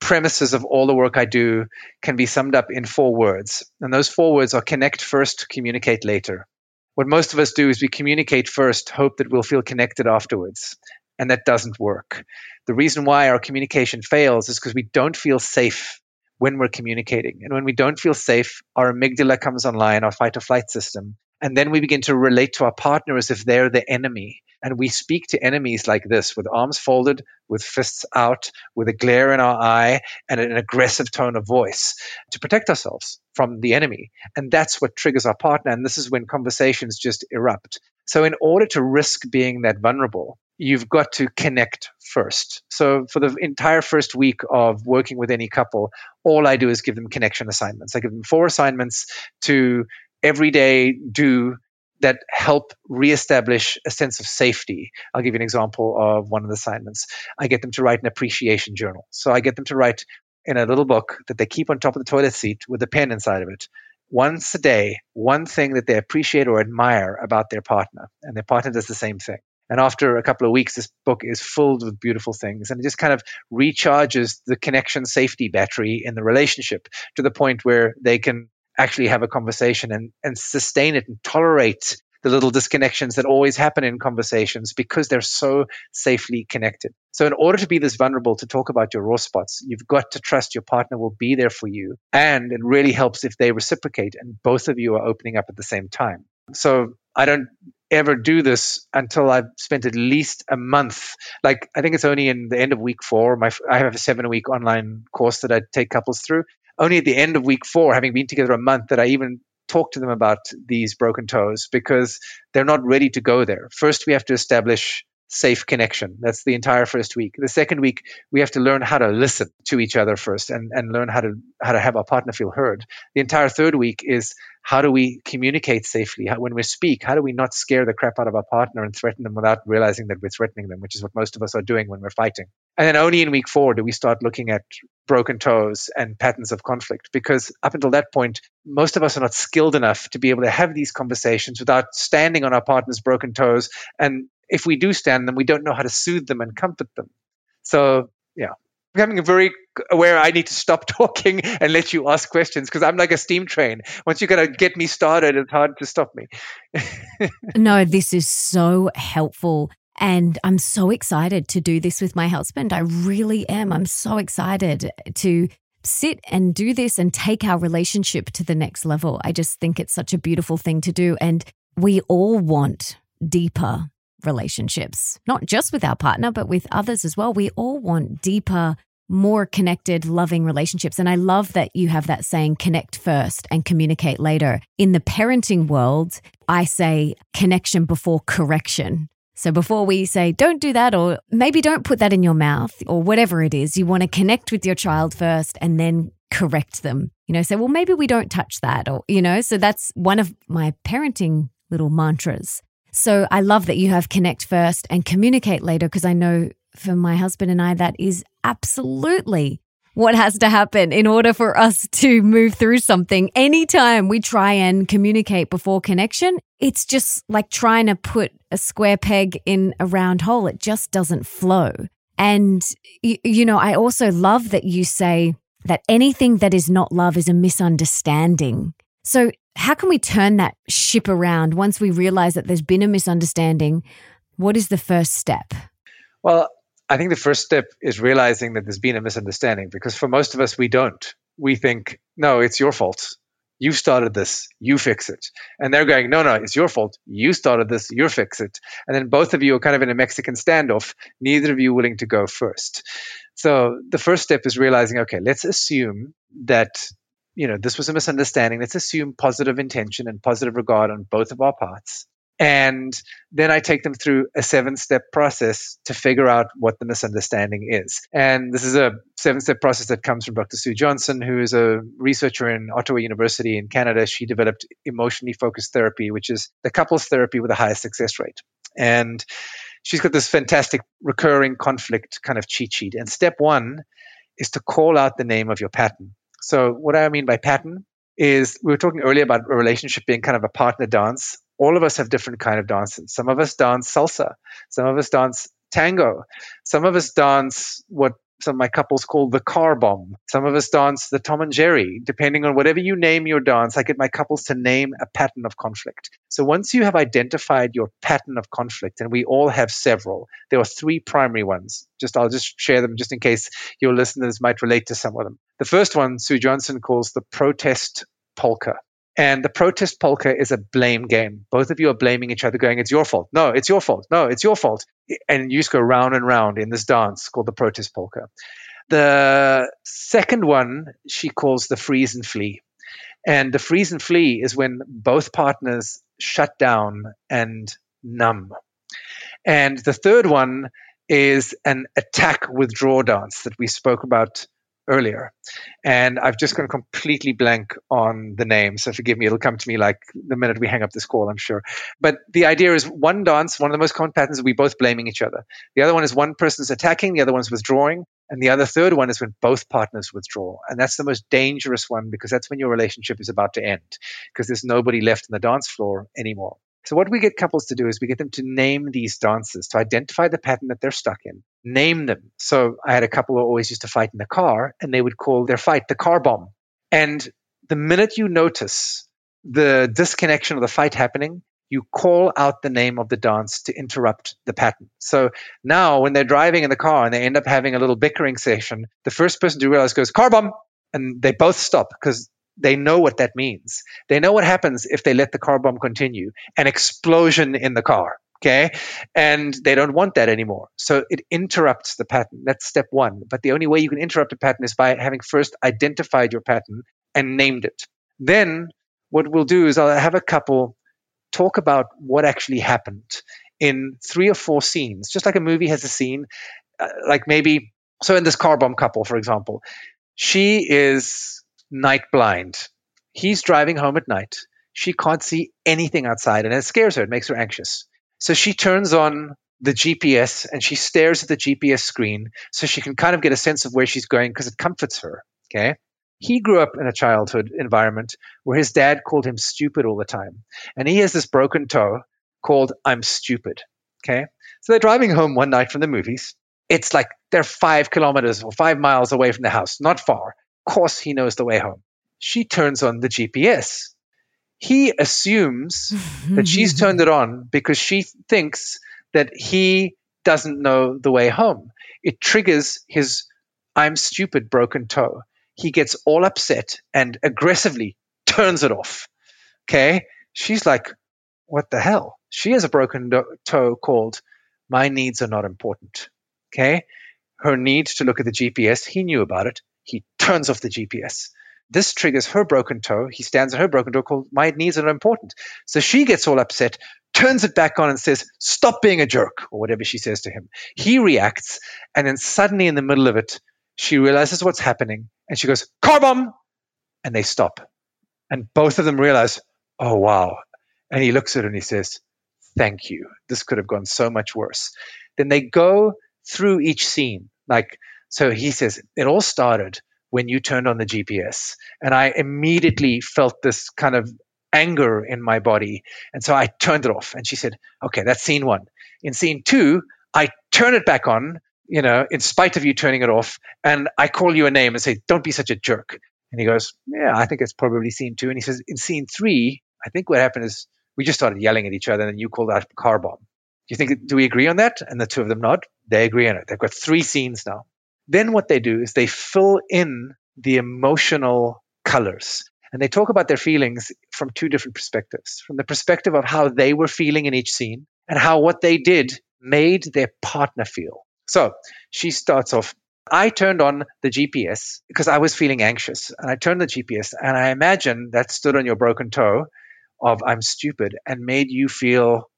premises of all the work I do can be summed up in four words. And those four words are connect first, communicate later. What most of us do is we communicate first, hope that we'll feel connected afterwards. And that doesn't work. The reason why our communication fails is because we don't feel safe when we're communicating. And when we don't feel safe, our amygdala comes online, our fight or flight system. And then we begin to relate to our partner as if they're the enemy. And we speak to enemies like this with arms folded, with fists out, with a glare in our eye, and an aggressive tone of voice to protect ourselves from the enemy. And that's what triggers our partner. And this is when conversations just erupt. So, in order to risk being that vulnerable, you've got to connect first. So, for the entire first week of working with any couple, all I do is give them connection assignments. I give them four assignments to every day do that help reestablish a sense of safety. I'll give you an example of one of the assignments. I get them to write an appreciation journal. So I get them to write in a little book that they keep on top of the toilet seat with a pen inside of it. Once a day, one thing that they appreciate or admire about their partner, and their partner does the same thing. And after a couple of weeks, this book is filled with beautiful things and it just kind of recharges the connection safety battery in the relationship to the point where they can actually have a conversation and, and sustain it and tolerate the little disconnections that always happen in conversations because they're so safely connected. So, in order to be this vulnerable to talk about your raw spots, you've got to trust your partner will be there for you. And it really helps if they reciprocate and both of you are opening up at the same time. So, I don't ever do this until I've spent at least a month. Like I think it's only in the end of week four. My I have a seven week online course that I take couples through, only at the end of week four, having been together a month, that I even talk to them about these broken toes because they're not ready to go there. First, we have to establish safe connection. That's the entire first week. The second week, we have to learn how to listen to each other first and, and learn how to how to have our partner feel heard. The entire third week is how do we communicate safely? How, when we speak, how do we not scare the crap out of our partner and threaten them without realizing that we're threatening them, which is what most of us are doing when we're fighting. And then only in week four do we start looking at broken toes and patterns of conflict, because up until that point, most of us are not skilled enough to be able to have these conversations without standing on our partner's broken toes and if we do stand them, we don't know how to soothe them and comfort them. So, yeah, becoming very aware I need to stop *laughs* talking and let you ask questions because I'm like a steam train. Once you're going to get me started, it's hard to stop me. *laughs* no, this is so helpful. And I'm so excited to do this with my husband. I really am. I'm so excited to sit and do this and take our relationship to the next level. I just think it's such a beautiful thing to do. And we all want deeper relationships, not just with our partner, but with others as well. We all want deeper, more connected, loving relationships. And I love that you have that saying, connect first and communicate later. In the parenting world, I say connection before correction. So before we say, don't do that, or maybe don't put that in your mouth, or whatever it is, you want to connect with your child first and then correct them. You know, say, well, maybe we don't touch that, or, you know, so that's one of my parenting little mantras. So I love that you have connect first and communicate later because I know for my husband and I, that is absolutely what has to happen in order for us to move through something. Anytime we try and communicate before connection, it's just like trying to put a square peg in a round hole. It just doesn't flow. And, you know, I also love that you say that anything that is not love is a misunderstanding. So how can we turn that ship around once we realize that there's been a misunderstanding? What is the first step? Well, I think the first step is realizing that there's been a misunderstanding because for most of us, we don't. We think, no, it's your fault. You started this, you fix it. And they're going, no, no, it's your fault. You started this, you fix it. And then both of you are kind of in a Mexican standoff, neither of you willing to go first. So the first step is realizing, okay, let's assume that you know, this was a misunderstanding. Let's assume positive intention and positive regard on both of our parts. And then I take them through a seven step process to figure out what the misunderstanding is. And this is a seven step process that comes from Dr. Sue Johnson, who is a researcher in Ottawa University in Canada. She developed emotionally focused therapy, which is the couples therapy with the highest success rate. And she's got this fantastic recurring conflict kind of cheat sheet. And step one is to call out the name of your pattern. So what I mean by pattern is we were talking earlier about a relationship being kind of a partner dance. All of us have different kind of dances. Some of us dance salsa. Some of us dance tango. Some of us dance what some of my couples call the car bomb. Some of us dance the Tom and Jerry. Depending on whatever you name your dance, I get my couples to name a pattern of conflict. So once you have identified your pattern of conflict, and we all have several, there are three primary ones. Just I'll just share them just in case your listeners might relate to some of them. The first one, Sue Johnson calls the protest polka. And the protest polka is a blame game. Both of you are blaming each other, going, It's your fault. No, it's your fault. No, it's your fault. And you just go round and round in this dance called the protest polka. The second one she calls the freeze and flee. And the freeze and flee is when both partners shut down and numb. And the third one is an attack withdraw dance that we spoke about earlier. And I've just gone completely blank on the name. So forgive me, it'll come to me like the minute we hang up this call, I'm sure. But the idea is one dance, one of the most common patterns, we both blaming each other. The other one is one person's attacking, the other one's withdrawing. And the other third one is when both partners withdraw. And that's the most dangerous one because that's when your relationship is about to end because there's nobody left on the dance floor anymore. So, what we get couples to do is we get them to name these dances, to identify the pattern that they're stuck in, name them. So, I had a couple who always used to fight in the car, and they would call their fight the car bomb. And the minute you notice the disconnection of the fight happening, you call out the name of the dance to interrupt the pattern. So now, when they're driving in the car and they end up having a little bickering session, the first person to realize goes, car bomb! And they both stop because they know what that means. They know what happens if they let the car bomb continue an explosion in the car. Okay. And they don't want that anymore. So it interrupts the pattern. That's step one. But the only way you can interrupt a pattern is by having first identified your pattern and named it. Then what we'll do is I'll have a couple talk about what actually happened in three or four scenes, just like a movie has a scene. Uh, like maybe, so in this car bomb couple, for example, she is night blind. He's driving home at night. She can't see anything outside and it scares her. It makes her anxious. So she turns on the GPS and she stares at the GPS screen so she can kind of get a sense of where she's going because it comforts her. Okay. He grew up in a childhood environment where his dad called him stupid all the time. And he has this broken toe called I'm stupid. Okay. So they're driving home one night from the movies. It's like they're five kilometers or five miles away from the house, not far course he knows the way home. She turns on the GPS. He assumes that she's *laughs* turned it on because she thinks that he doesn't know the way home. It triggers his I'm stupid broken toe. He gets all upset and aggressively turns it off. Okay. She's like, what the hell? She has a broken toe called My Needs Are Not Important. Okay. Her need to look at the GPS, he knew about it. He turns off the GPS. This triggers her broken toe. He stands on her broken toe called My Needs Are Important. So she gets all upset, turns it back on and says, Stop being a jerk, or whatever she says to him. He reacts, and then suddenly in the middle of it, she realizes what's happening and she goes, Car bomb! And they stop. And both of them realize, Oh, wow. And he looks at her and he says, Thank you. This could have gone so much worse. Then they go through each scene. Like so he says, it all started when you turned on the GPS. And I immediately felt this kind of anger in my body. And so I turned it off. And she said, okay, that's scene one. In scene two, I turn it back on, you know, in spite of you turning it off. And I call you a name and say, don't be such a jerk. And he goes, yeah, I think it's probably scene two. And he says, in scene three, I think what happened is we just started yelling at each other and you called out car bomb. Do you think, do we agree on that? And the two of them nod. They agree on it. They've got three scenes now. Then what they do is they fill in the emotional colors. And they talk about their feelings from two different perspectives from the perspective of how they were feeling in each scene and how what they did made their partner feel. So she starts off I turned on the GPS because I was feeling anxious. And I turned the GPS, and I imagine that stood on your broken toe of I'm stupid and made you feel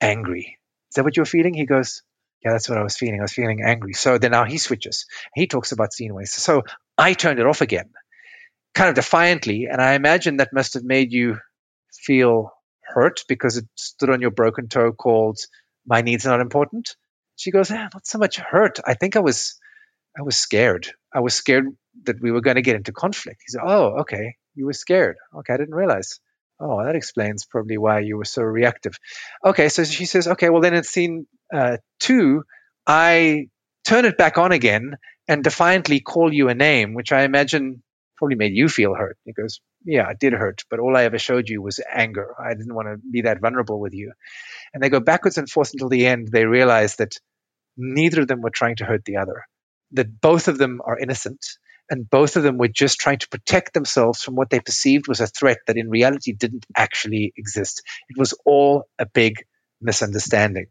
angry. Is that what you're feeling? He goes, yeah, that's what I was feeling. I was feeling angry. So then now he switches. He talks about scene waste. So I turned it off again, kind of defiantly. And I imagine that must have made you feel hurt because it stood on your broken toe called My Needs Are Not Important. She goes, eh, not so much hurt. I think I was I was scared. I was scared that we were going to get into conflict. He said, Oh, okay. You were scared. Okay, I didn't realize. Oh, that explains probably why you were so reactive. Okay, so she says, okay, well then in scene uh, two, I turn it back on again and defiantly call you a name, which I imagine probably made you feel hurt. He goes, Yeah, it did hurt, but all I ever showed you was anger. I didn't want to be that vulnerable with you. And they go backwards and forth until the end. They realize that neither of them were trying to hurt the other, that both of them are innocent, and both of them were just trying to protect themselves from what they perceived was a threat that in reality didn't actually exist. It was all a big misunderstanding.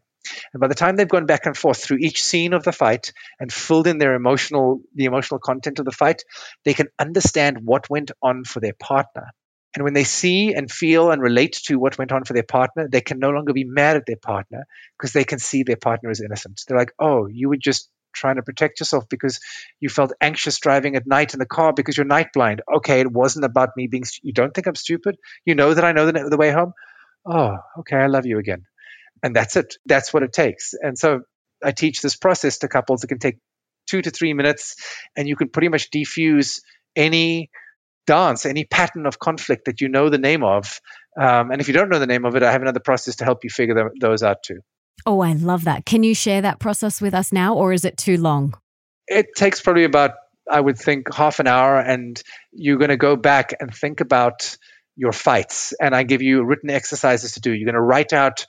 And by the time they've gone back and forth through each scene of the fight and filled in their emotional, the emotional content of the fight, they can understand what went on for their partner. And when they see and feel and relate to what went on for their partner, they can no longer be mad at their partner because they can see their partner is innocent. They're like, oh, you were just trying to protect yourself because you felt anxious driving at night in the car because you're night blind. Okay, it wasn't about me being, stu- you don't think I'm stupid? You know that I know the, the way home? Oh, okay, I love you again and that's it. That's what it takes. And so I teach this process to couples. It can take two to three minutes, and you can pretty much defuse any dance, any pattern of conflict that you know the name of. Um, and if you don't know the name of it, I have another process to help you figure those out too. Oh, I love that. Can you share that process with us now, or is it too long? It takes probably about, I would think, half an hour, and you're going to go back and think about your fights. And I give you written exercises to do. You're going to write out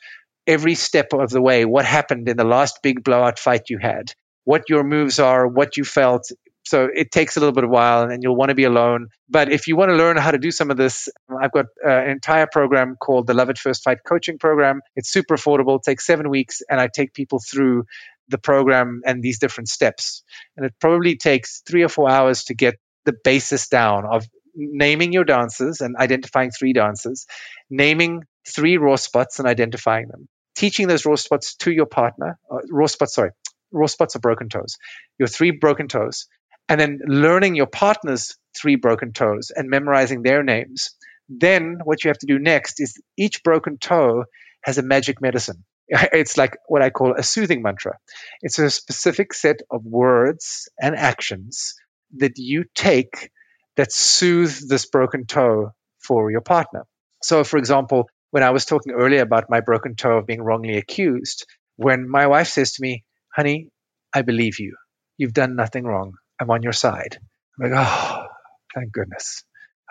every step of the way what happened in the last big blowout fight you had, what your moves are, what you felt. So it takes a little bit of while and you'll want to be alone. But if you want to learn how to do some of this, I've got uh, an entire program called the Love at First Fight Coaching Program. It's super affordable, it takes seven weeks, and I take people through the program and these different steps. And it probably takes three or four hours to get the basis down of naming your dances and identifying three dances, naming three raw spots and identifying them, teaching those raw spots to your partner, uh, raw spots, sorry, raw spots are broken toes, your three broken toes, and then learning your partner's three broken toes and memorizing their names. Then what you have to do next is each broken toe has a magic medicine. *laughs* It's like what I call a soothing mantra. It's a specific set of words and actions that you take that soothe this broken toe for your partner. So, for example, when I was talking earlier about my broken toe of being wrongly accused, when my wife says to me, honey, I believe you. You've done nothing wrong. I'm on your side. I'm like, oh, thank goodness.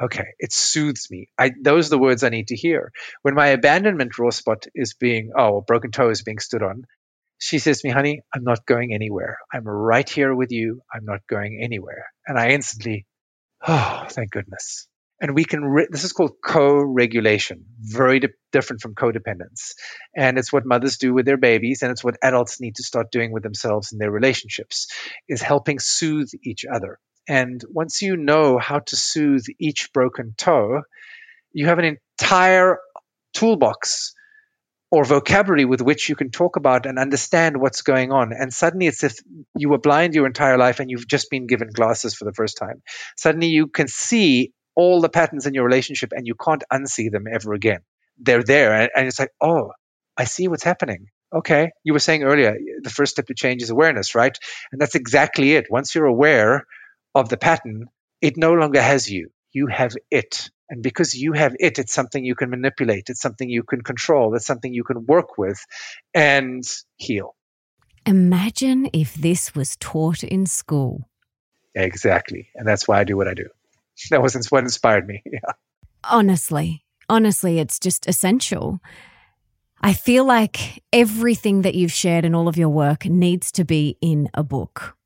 Okay, it soothes me. I, those are the words I need to hear. When my abandonment raw spot is being, oh, a broken toe is being stood on, she says to me, honey, I'm not going anywhere. I'm right here with you. I'm not going anywhere. And I instantly, oh, thank goodness and we can re- this is called co-regulation very di- different from codependence and it's what mothers do with their babies and it's what adults need to start doing with themselves in their relationships is helping soothe each other and once you know how to soothe each broken toe you have an entire toolbox or vocabulary with which you can talk about and understand what's going on. And suddenly it's if you were blind your entire life and you've just been given glasses for the first time. Suddenly you can see all the patterns in your relationship and you can't unsee them ever again. They're there. And, and it's like, oh, I see what's happening. Okay. You were saying earlier, the first step to change is awareness, right? And that's exactly it. Once you're aware of the pattern, it no longer has you. You have it. And because you have it, it's something you can manipulate. It's something you can control. It's something you can work with and heal. Imagine if this was taught in school. Exactly. And that's why I do what I do. *laughs* that was what inspired me. *laughs* Yeah. Honestly, honestly, it's just essential. I feel like everything that you've shared in all of your work needs to be in a book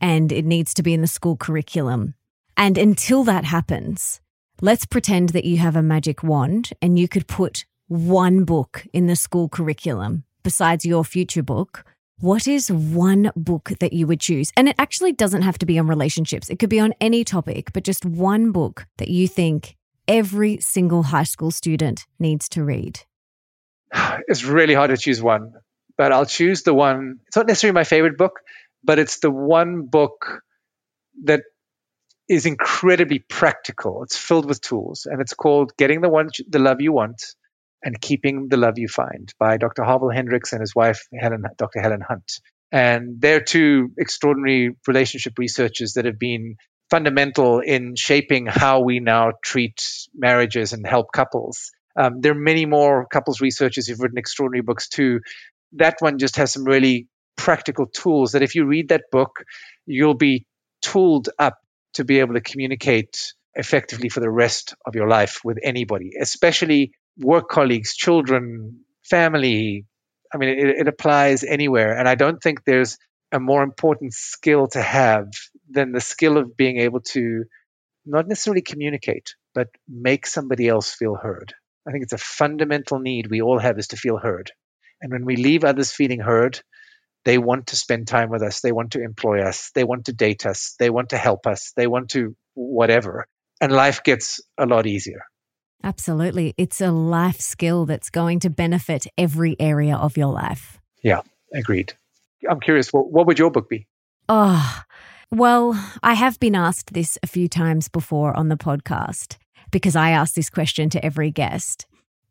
and it needs to be in the school curriculum. And until that happens, let's pretend that you have a magic wand and you could put one book in the school curriculum besides your future book what is one book that you would choose? And it actually doesn't have to be on relationships, it could be on any topic, but just one book that you think every single high school student needs to read. *sighs* It's really hard to choose one, but I'll choose the one. It's not necessarily my favorite book, but it's the one book that is incredibly practical. It's filled with tools, and it's called Getting the One the Love You Want and Keeping the Love You Find by Dr. Harville Hendrix and his wife, Helen, Dr. Helen Hunt. And they're two extraordinary relationship researchers that have been fundamental in shaping how we now treat marriages and help couples. Um, there are many more couples researchers who've written extraordinary books too. That one just has some really practical tools that if you read that book, you'll be tooled up to be able to communicate effectively for the rest of your life with anybody, especially work colleagues, children, family. I mean, it, it applies anywhere. And I don't think there's a more important skill to have than the skill of being able to not necessarily communicate, but make somebody else feel heard. I think it's a fundamental need we all have is to feel heard. And when we leave others feeling heard, they want to spend time with us. They want to employ us. They want to date us. They want to help us. They want to whatever. And life gets a lot easier. Absolutely. It's a life skill that's going to benefit every area of your life. Yeah, agreed. I'm curious, what, what would your book be? Oh, well, I have been asked this a few times before on the podcast because I ask this question to every guest.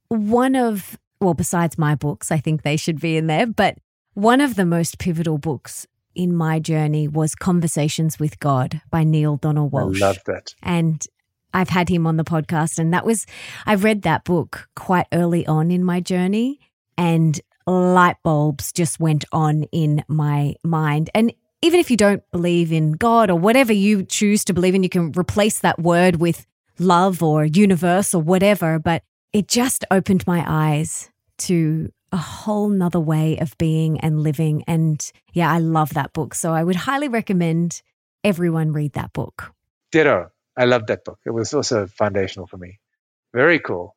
One of, well, besides my books, I think they should be in there, but one of the most pivotal books in my journey was Conversations with God by Neale Donald Walsch. I love that. And I've had him on the podcast, and that was, I read that book quite early on in my journey, and light bulbs just went on in my mind. And even if you don't believe in God or whatever you choose to believe in, you can replace that word with love or universe or whatever. But it just opened my eyes to a whole nother way of being and living. And yeah, I love that book. So I would highly recommend everyone read that book. Ditto. I love that book. It was also foundational for me. Very cool.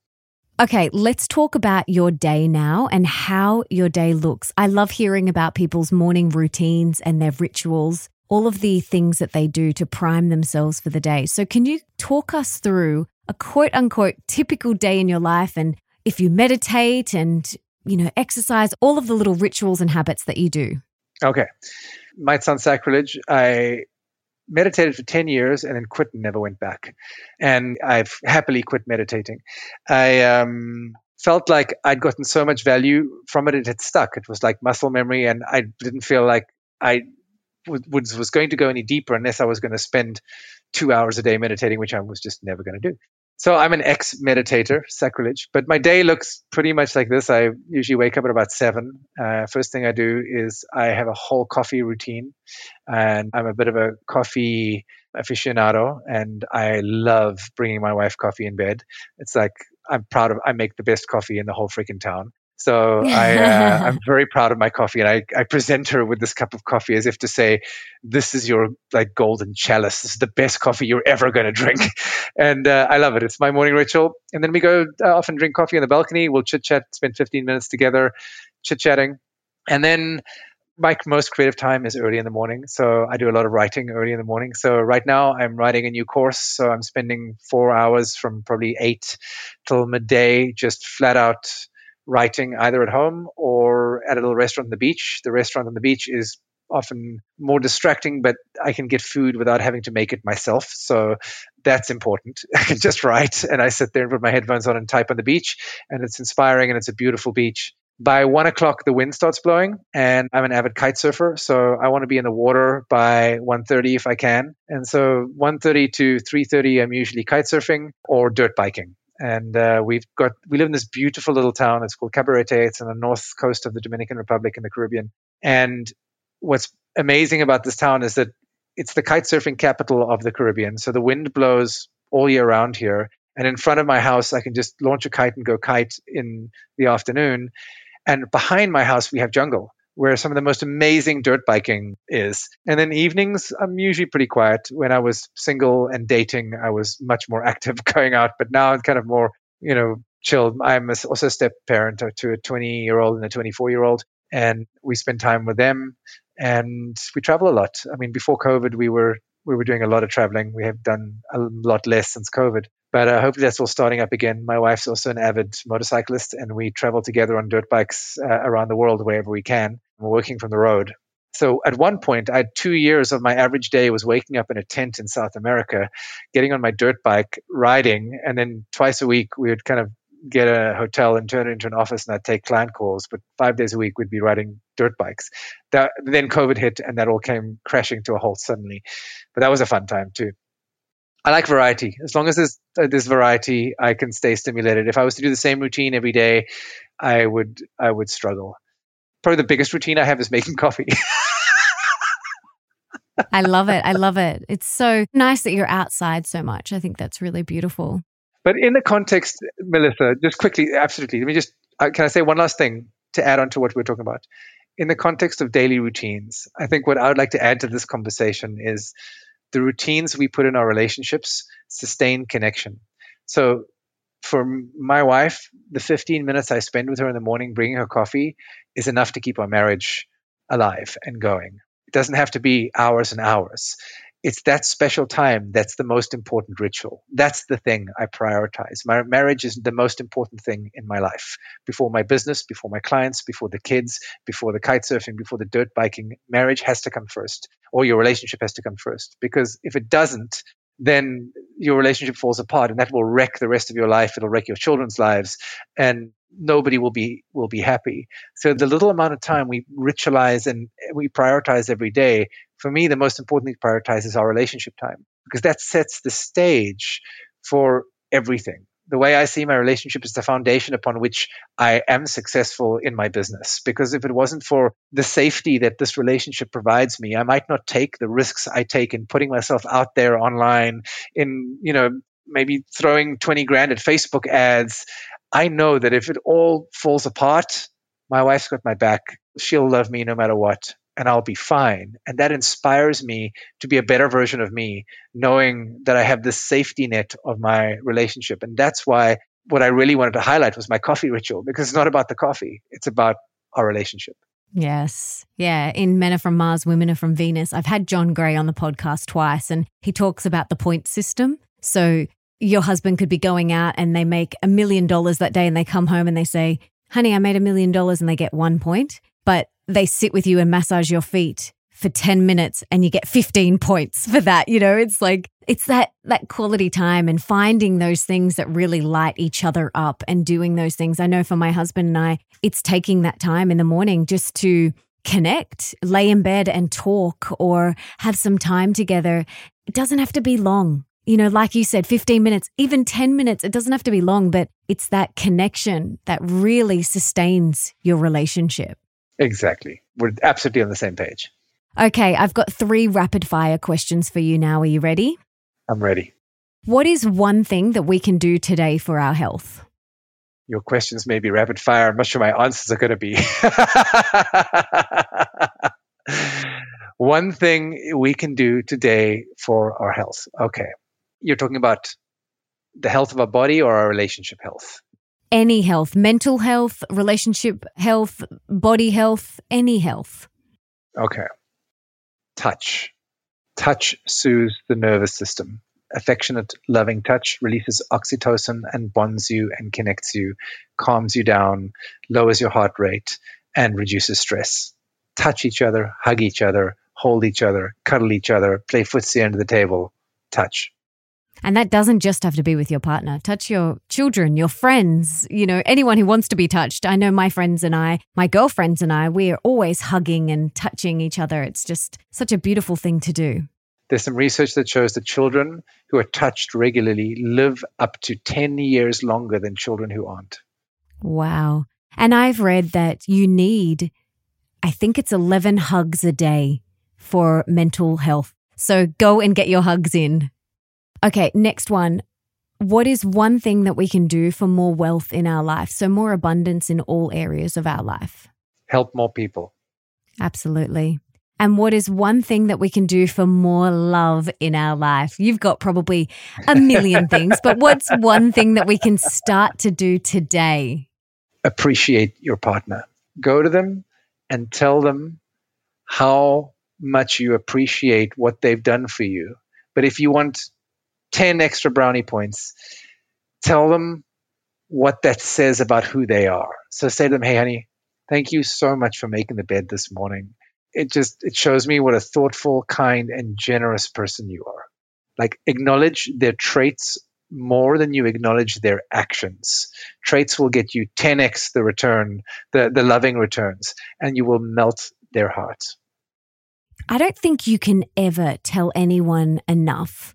Okay, let's talk about your day now and how your day looks. I love hearing about people's morning routines and their rituals, all of the things that they do to prime themselves for the day. So, can you talk us through a quote unquote typical day in your life and if you meditate and you know, exercise, all of the little rituals and habits that you do? Okay. Might sound sacrilege. I meditated for 10 years and then quit and never went back. And I've happily quit meditating. I um, felt like I'd gotten so much value from it, it had stuck. It was like muscle memory, and I didn't feel like I was, was going to go any deeper unless I was going to spend two hours a day meditating, which I was just never going to do. So I'm an ex meditator, sacrilege, but my day looks pretty much like this. I usually wake up at about seven. Uh, first thing I do is I have a whole coffee routine, and I'm a bit of a coffee aficionado, and I love bringing my wife coffee in bed. It's like I'm proud of. I make the best coffee in the whole freaking town. So I, uh, *laughs* I'm very proud of my coffee, and I, I present her with this cup of coffee as if to say, "This is your like golden chalice. This is the best coffee you're ever going to drink," *laughs* and uh, I love it. It's my morning ritual. And then we go uh, and drink coffee on the balcony. We'll chit chat, spend 15 minutes together, chit chatting, and then my most creative time is early in the morning. So I do a lot of writing early in the morning. So right now I'm writing a new course. So I'm spending four hours from probably eight till midday, just flat out writing either at home or at a little restaurant on the beach. The restaurant on the beach is often more distracting, but I can get food without having to make it myself. So that's important. *laughs* I can just write and I sit there and put my headphones on and type on the beach, and it's inspiring and it's a beautiful beach. By one o'clock, the wind starts blowing, and I'm an avid kite surfer, so I want to be in the water by 1:30 if I can. And so 1:30 to 3:30, I'm usually kite surfing or dirt biking and uh, we've got we live in this beautiful little town. It's called Cabarete. It's on the north coast of the Dominican Republic in the Caribbean. And what's amazing about this town is that it's the kite surfing capital of the Caribbean. So the wind blows all year round here. And in front of my house, I can just launch a kite and go kite in the afternoon. And behind my house, we have jungle where some of the most amazing dirt biking is. And then evenings, I'm usually pretty quiet. When I was single and dating, I was much more *laughs* active going out, but now I'm kind of more, you know, chilled. I'm also a step parent to a 20 year old and a 24 year old, and we spend time with them and we travel a lot. I mean, before COVID, we were we were doing a lot of traveling. We have done a lot less since COVID. But uh, hopefully that's all starting up again. My wife's also an avid motorcyclist, and we travel together on dirt bikes uh, around the world wherever we can. Working from the road. So at one point, I had two years of my average day was waking up in a tent in South America, getting on my dirt bike, riding, and then twice a week we would kind of get a hotel and turn it into an office and I'd take client calls. But five days a week we'd be riding dirt bikes. That then COVID hit and that all came crashing to a halt suddenly. But that was a fun time too. I like variety. As long as there's uh, this variety, I can stay stimulated. If I was to do the same routine every day, I would I would struggle probably the biggest routine I have is making coffee. *laughs* I love it. I love it. It's so nice that you're outside so much. I think that's really beautiful. But in the context, Melissa, just quickly, absolutely. Let me just, uh, can I say one last thing to add on to what we're talking about? In the context of daily routines, I think what I would like to add to this conversation is the routines we put in our relationships sustain connection. So for my wife, the 15 minutes I spend with her in the morning bringing her coffee is enough to keep our marriage alive and going. It doesn't have to be hours and hours. It's that special time that's the most important ritual. That's the thing I prioritize. My marriage is the most important thing in my life. Before my business, before my clients, before the kids, before the kite surfing, before the dirt biking, marriage has to come first, or your relationship has to come first. Because if it doesn't, then your relationship falls apart and that will wreck the rest of your life. It'll wreck your children's lives and nobody will be will be happy. So the little amount of time we ritualize and we prioritize every day for me the most important thing to prioritize is our relationship time because that sets the stage for everything the way I see my relationship is the foundation upon which I am successful in my business. Because if it wasn't for the safety that this relationship provides me, I might not take the risks I take in putting myself out there online, in, you know, maybe throwing 20 grand at Facebook ads. I know that if it all falls apart, my wife's got my back. She'll love me no matter what and I'll be fine. And that inspires me to be a better version of me, knowing that I have this safety net of my relationship. And that's why what I really wanted to highlight was my coffee ritual because it's not about the coffee, it's about our relationship. Yes. Yeah. In Men Are From Mars, Women Are From Venus, I've had John Gray on the podcast twice, and he talks about the point system. So your husband could be going out and they make a million dollars that day and they come home and they say, honey, I made a million dollars and they get one point. But they sit with you and massage your feet for 10 minutes and you get 15 points for that you know? It's like it's that that quality time and finding those things that really light each other up and doing those things. I know for my husband and i it's taking that time in the morning just to connect lay in bed and talk or have some time together. It doesn't have to be long. You know like you said 15 minutes even 10 minutes it doesn't have to be long but it's that connection that really sustains your relationship Exactly. We're absolutely on the same page. Okay, I've got three rapid fire questions for you now. Are you ready? I'm ready. What is one thing that we can do today for our health? Your questions may be rapid fire. I'm not sure my answers are going to be. *laughs* one thing we can do today for our health. Okay. You're talking about the health of our body or our relationship health? Any health, mental health, relationship health, body health, any health. Okay. Touch. Touch soothes the nervous system. Affectionate, loving touch releases oxytocin and bonds you and connects you, calms you down, lowers your heart rate, and reduces stress. Touch each other, hug each other, hold each other, cuddle each other, play footsie under the table. Touch. And that doesn't just have to be with your partner. Touch your children, your friends, you know, anyone who wants to be touched. I know my friends and I, my girlfriends and I, we are always hugging and touching each other. It's just such a beautiful thing to do. There's some research that shows that children who are touched regularly live up to 10 years longer than children who aren't. Wow. And I've read that you need, I think it's 11 hugs a day for mental health. So go and get your hugs in. Okay, next one. What is one thing that we can do for more wealth in our life? So, more abundance in all areas of our life. Help more people. Absolutely. And what is one thing that we can do for more love in our life? You've got probably a million *laughs* things, but what's one thing that we can start to do today? Appreciate your partner. Go to them and tell them how much you appreciate what they've done for you. But if you want 10 extra brownie points, tell them what that says about who they are. So say to them, hey, honey, thank you so much for making the bed this morning. It just it shows me what a thoughtful, kind, and generous person you are. Like acknowledge their traits more than you acknowledge their actions. Traits will get you 10x the return, the, the loving returns, and you will melt their hearts. I don't think you can ever tell anyone enough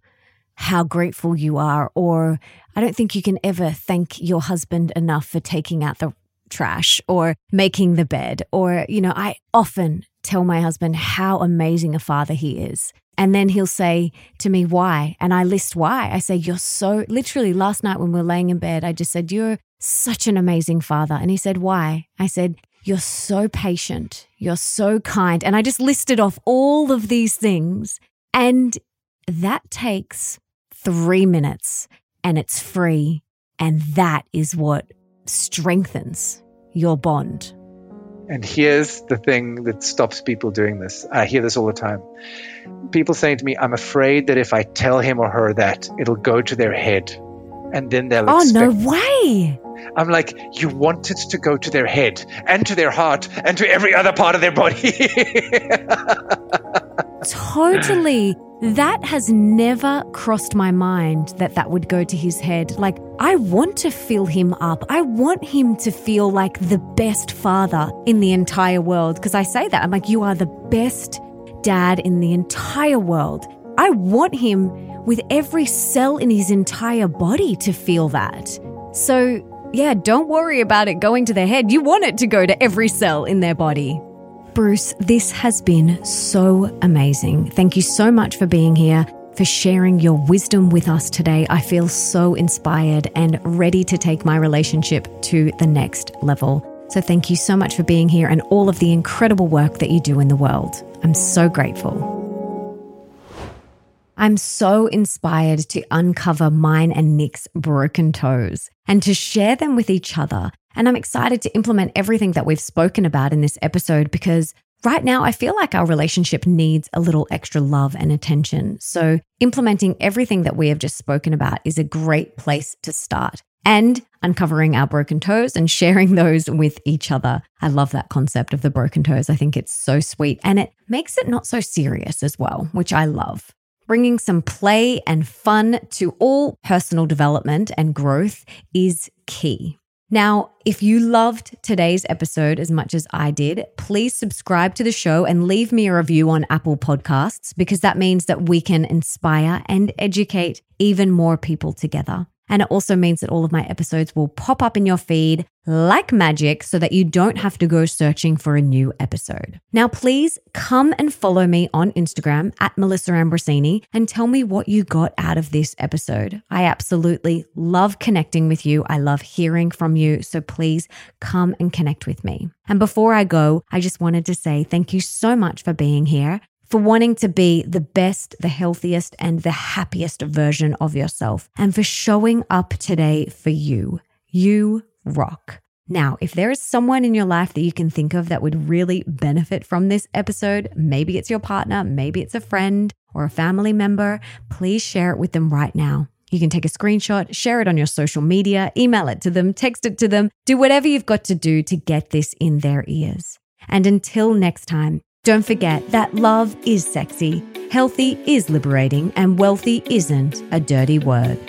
how grateful you are, or I don't think you can ever thank your husband enough for taking out the trash or making the bed. Or, you know, I often tell my husband how amazing a father he is. And then he'll say to me, why? And I list why. I say, You're so, literally last night when we were laying in bed, I just said, You're such an amazing father. And he said, Why? I said, You're so patient. You're so kind. And I just listed off all of these things. And that takes three minutes and it's free. And that is what strengthens your bond. And here's the thing that stops people doing this. I hear this all the time. People saying to me, I'm afraid that if I tell him or her that, it'll go to their head. And then they'll. Oh, no way. I'm like, you want it to go to their head and to their heart and to every other part of their body. *laughs* totally. That has never crossed my mind that that would go to his head. Like, I want to fill him up. I want him to feel like the best father in the entire world. Because I say that, I'm like, you are the best dad in the entire world. I want him with every cell in his entire body to feel that. So, yeah, don't worry about it going to their head. You want it to go to every cell in their body. Bruce, this has been so amazing. Thank you so much for being here, for sharing your wisdom with us today. I feel so inspired and ready to take my relationship to the next level. So, thank you so much for being here and all of the incredible work that you do in the world. I'm so grateful. I'm so inspired to uncover mine and Nick's broken toes and to share them with each other. And I'm excited to implement everything that we've spoken about in this episode because right now I feel like our relationship needs a little extra love and attention. So, implementing everything that we have just spoken about is a great place to start. And uncovering our broken toes and *laughs* sharing those with each other. I love that concept of the broken toes. I think it's so sweet and it makes it not so serious as well, which I love. Bringing some play and fun to all personal development and growth is key. Now, if you loved today's episode as much as I did, please subscribe to the show and leave me a review on Apple Podcasts because that means that we can inspire and educate even more people together. And it also means that all of my episodes will pop up in your feed like magic so that you don't have to go searching for a new episode. Now, please come and follow me on Instagram at Melissa Ambrosini and tell me what you got out of this episode. I absolutely love connecting with you. I love hearing from you. So please come and connect with me. And before I go, I just wanted to say thank you so much for being here for wanting to be the best, the healthiest, and the happiest version of yourself, and for showing up today for you. You rock. Now, if there is someone in your life that you can think of that would really benefit from this episode, maybe it's your partner, maybe it's a friend or a family member, please share it with them right now. You can take a screenshot, share it on your social media, email it to them, text it to them, do whatever you've got to do to get this in their ears. And until next time, don't forget that love is sexy, healthy is liberating, and wealthy isn't a dirty word.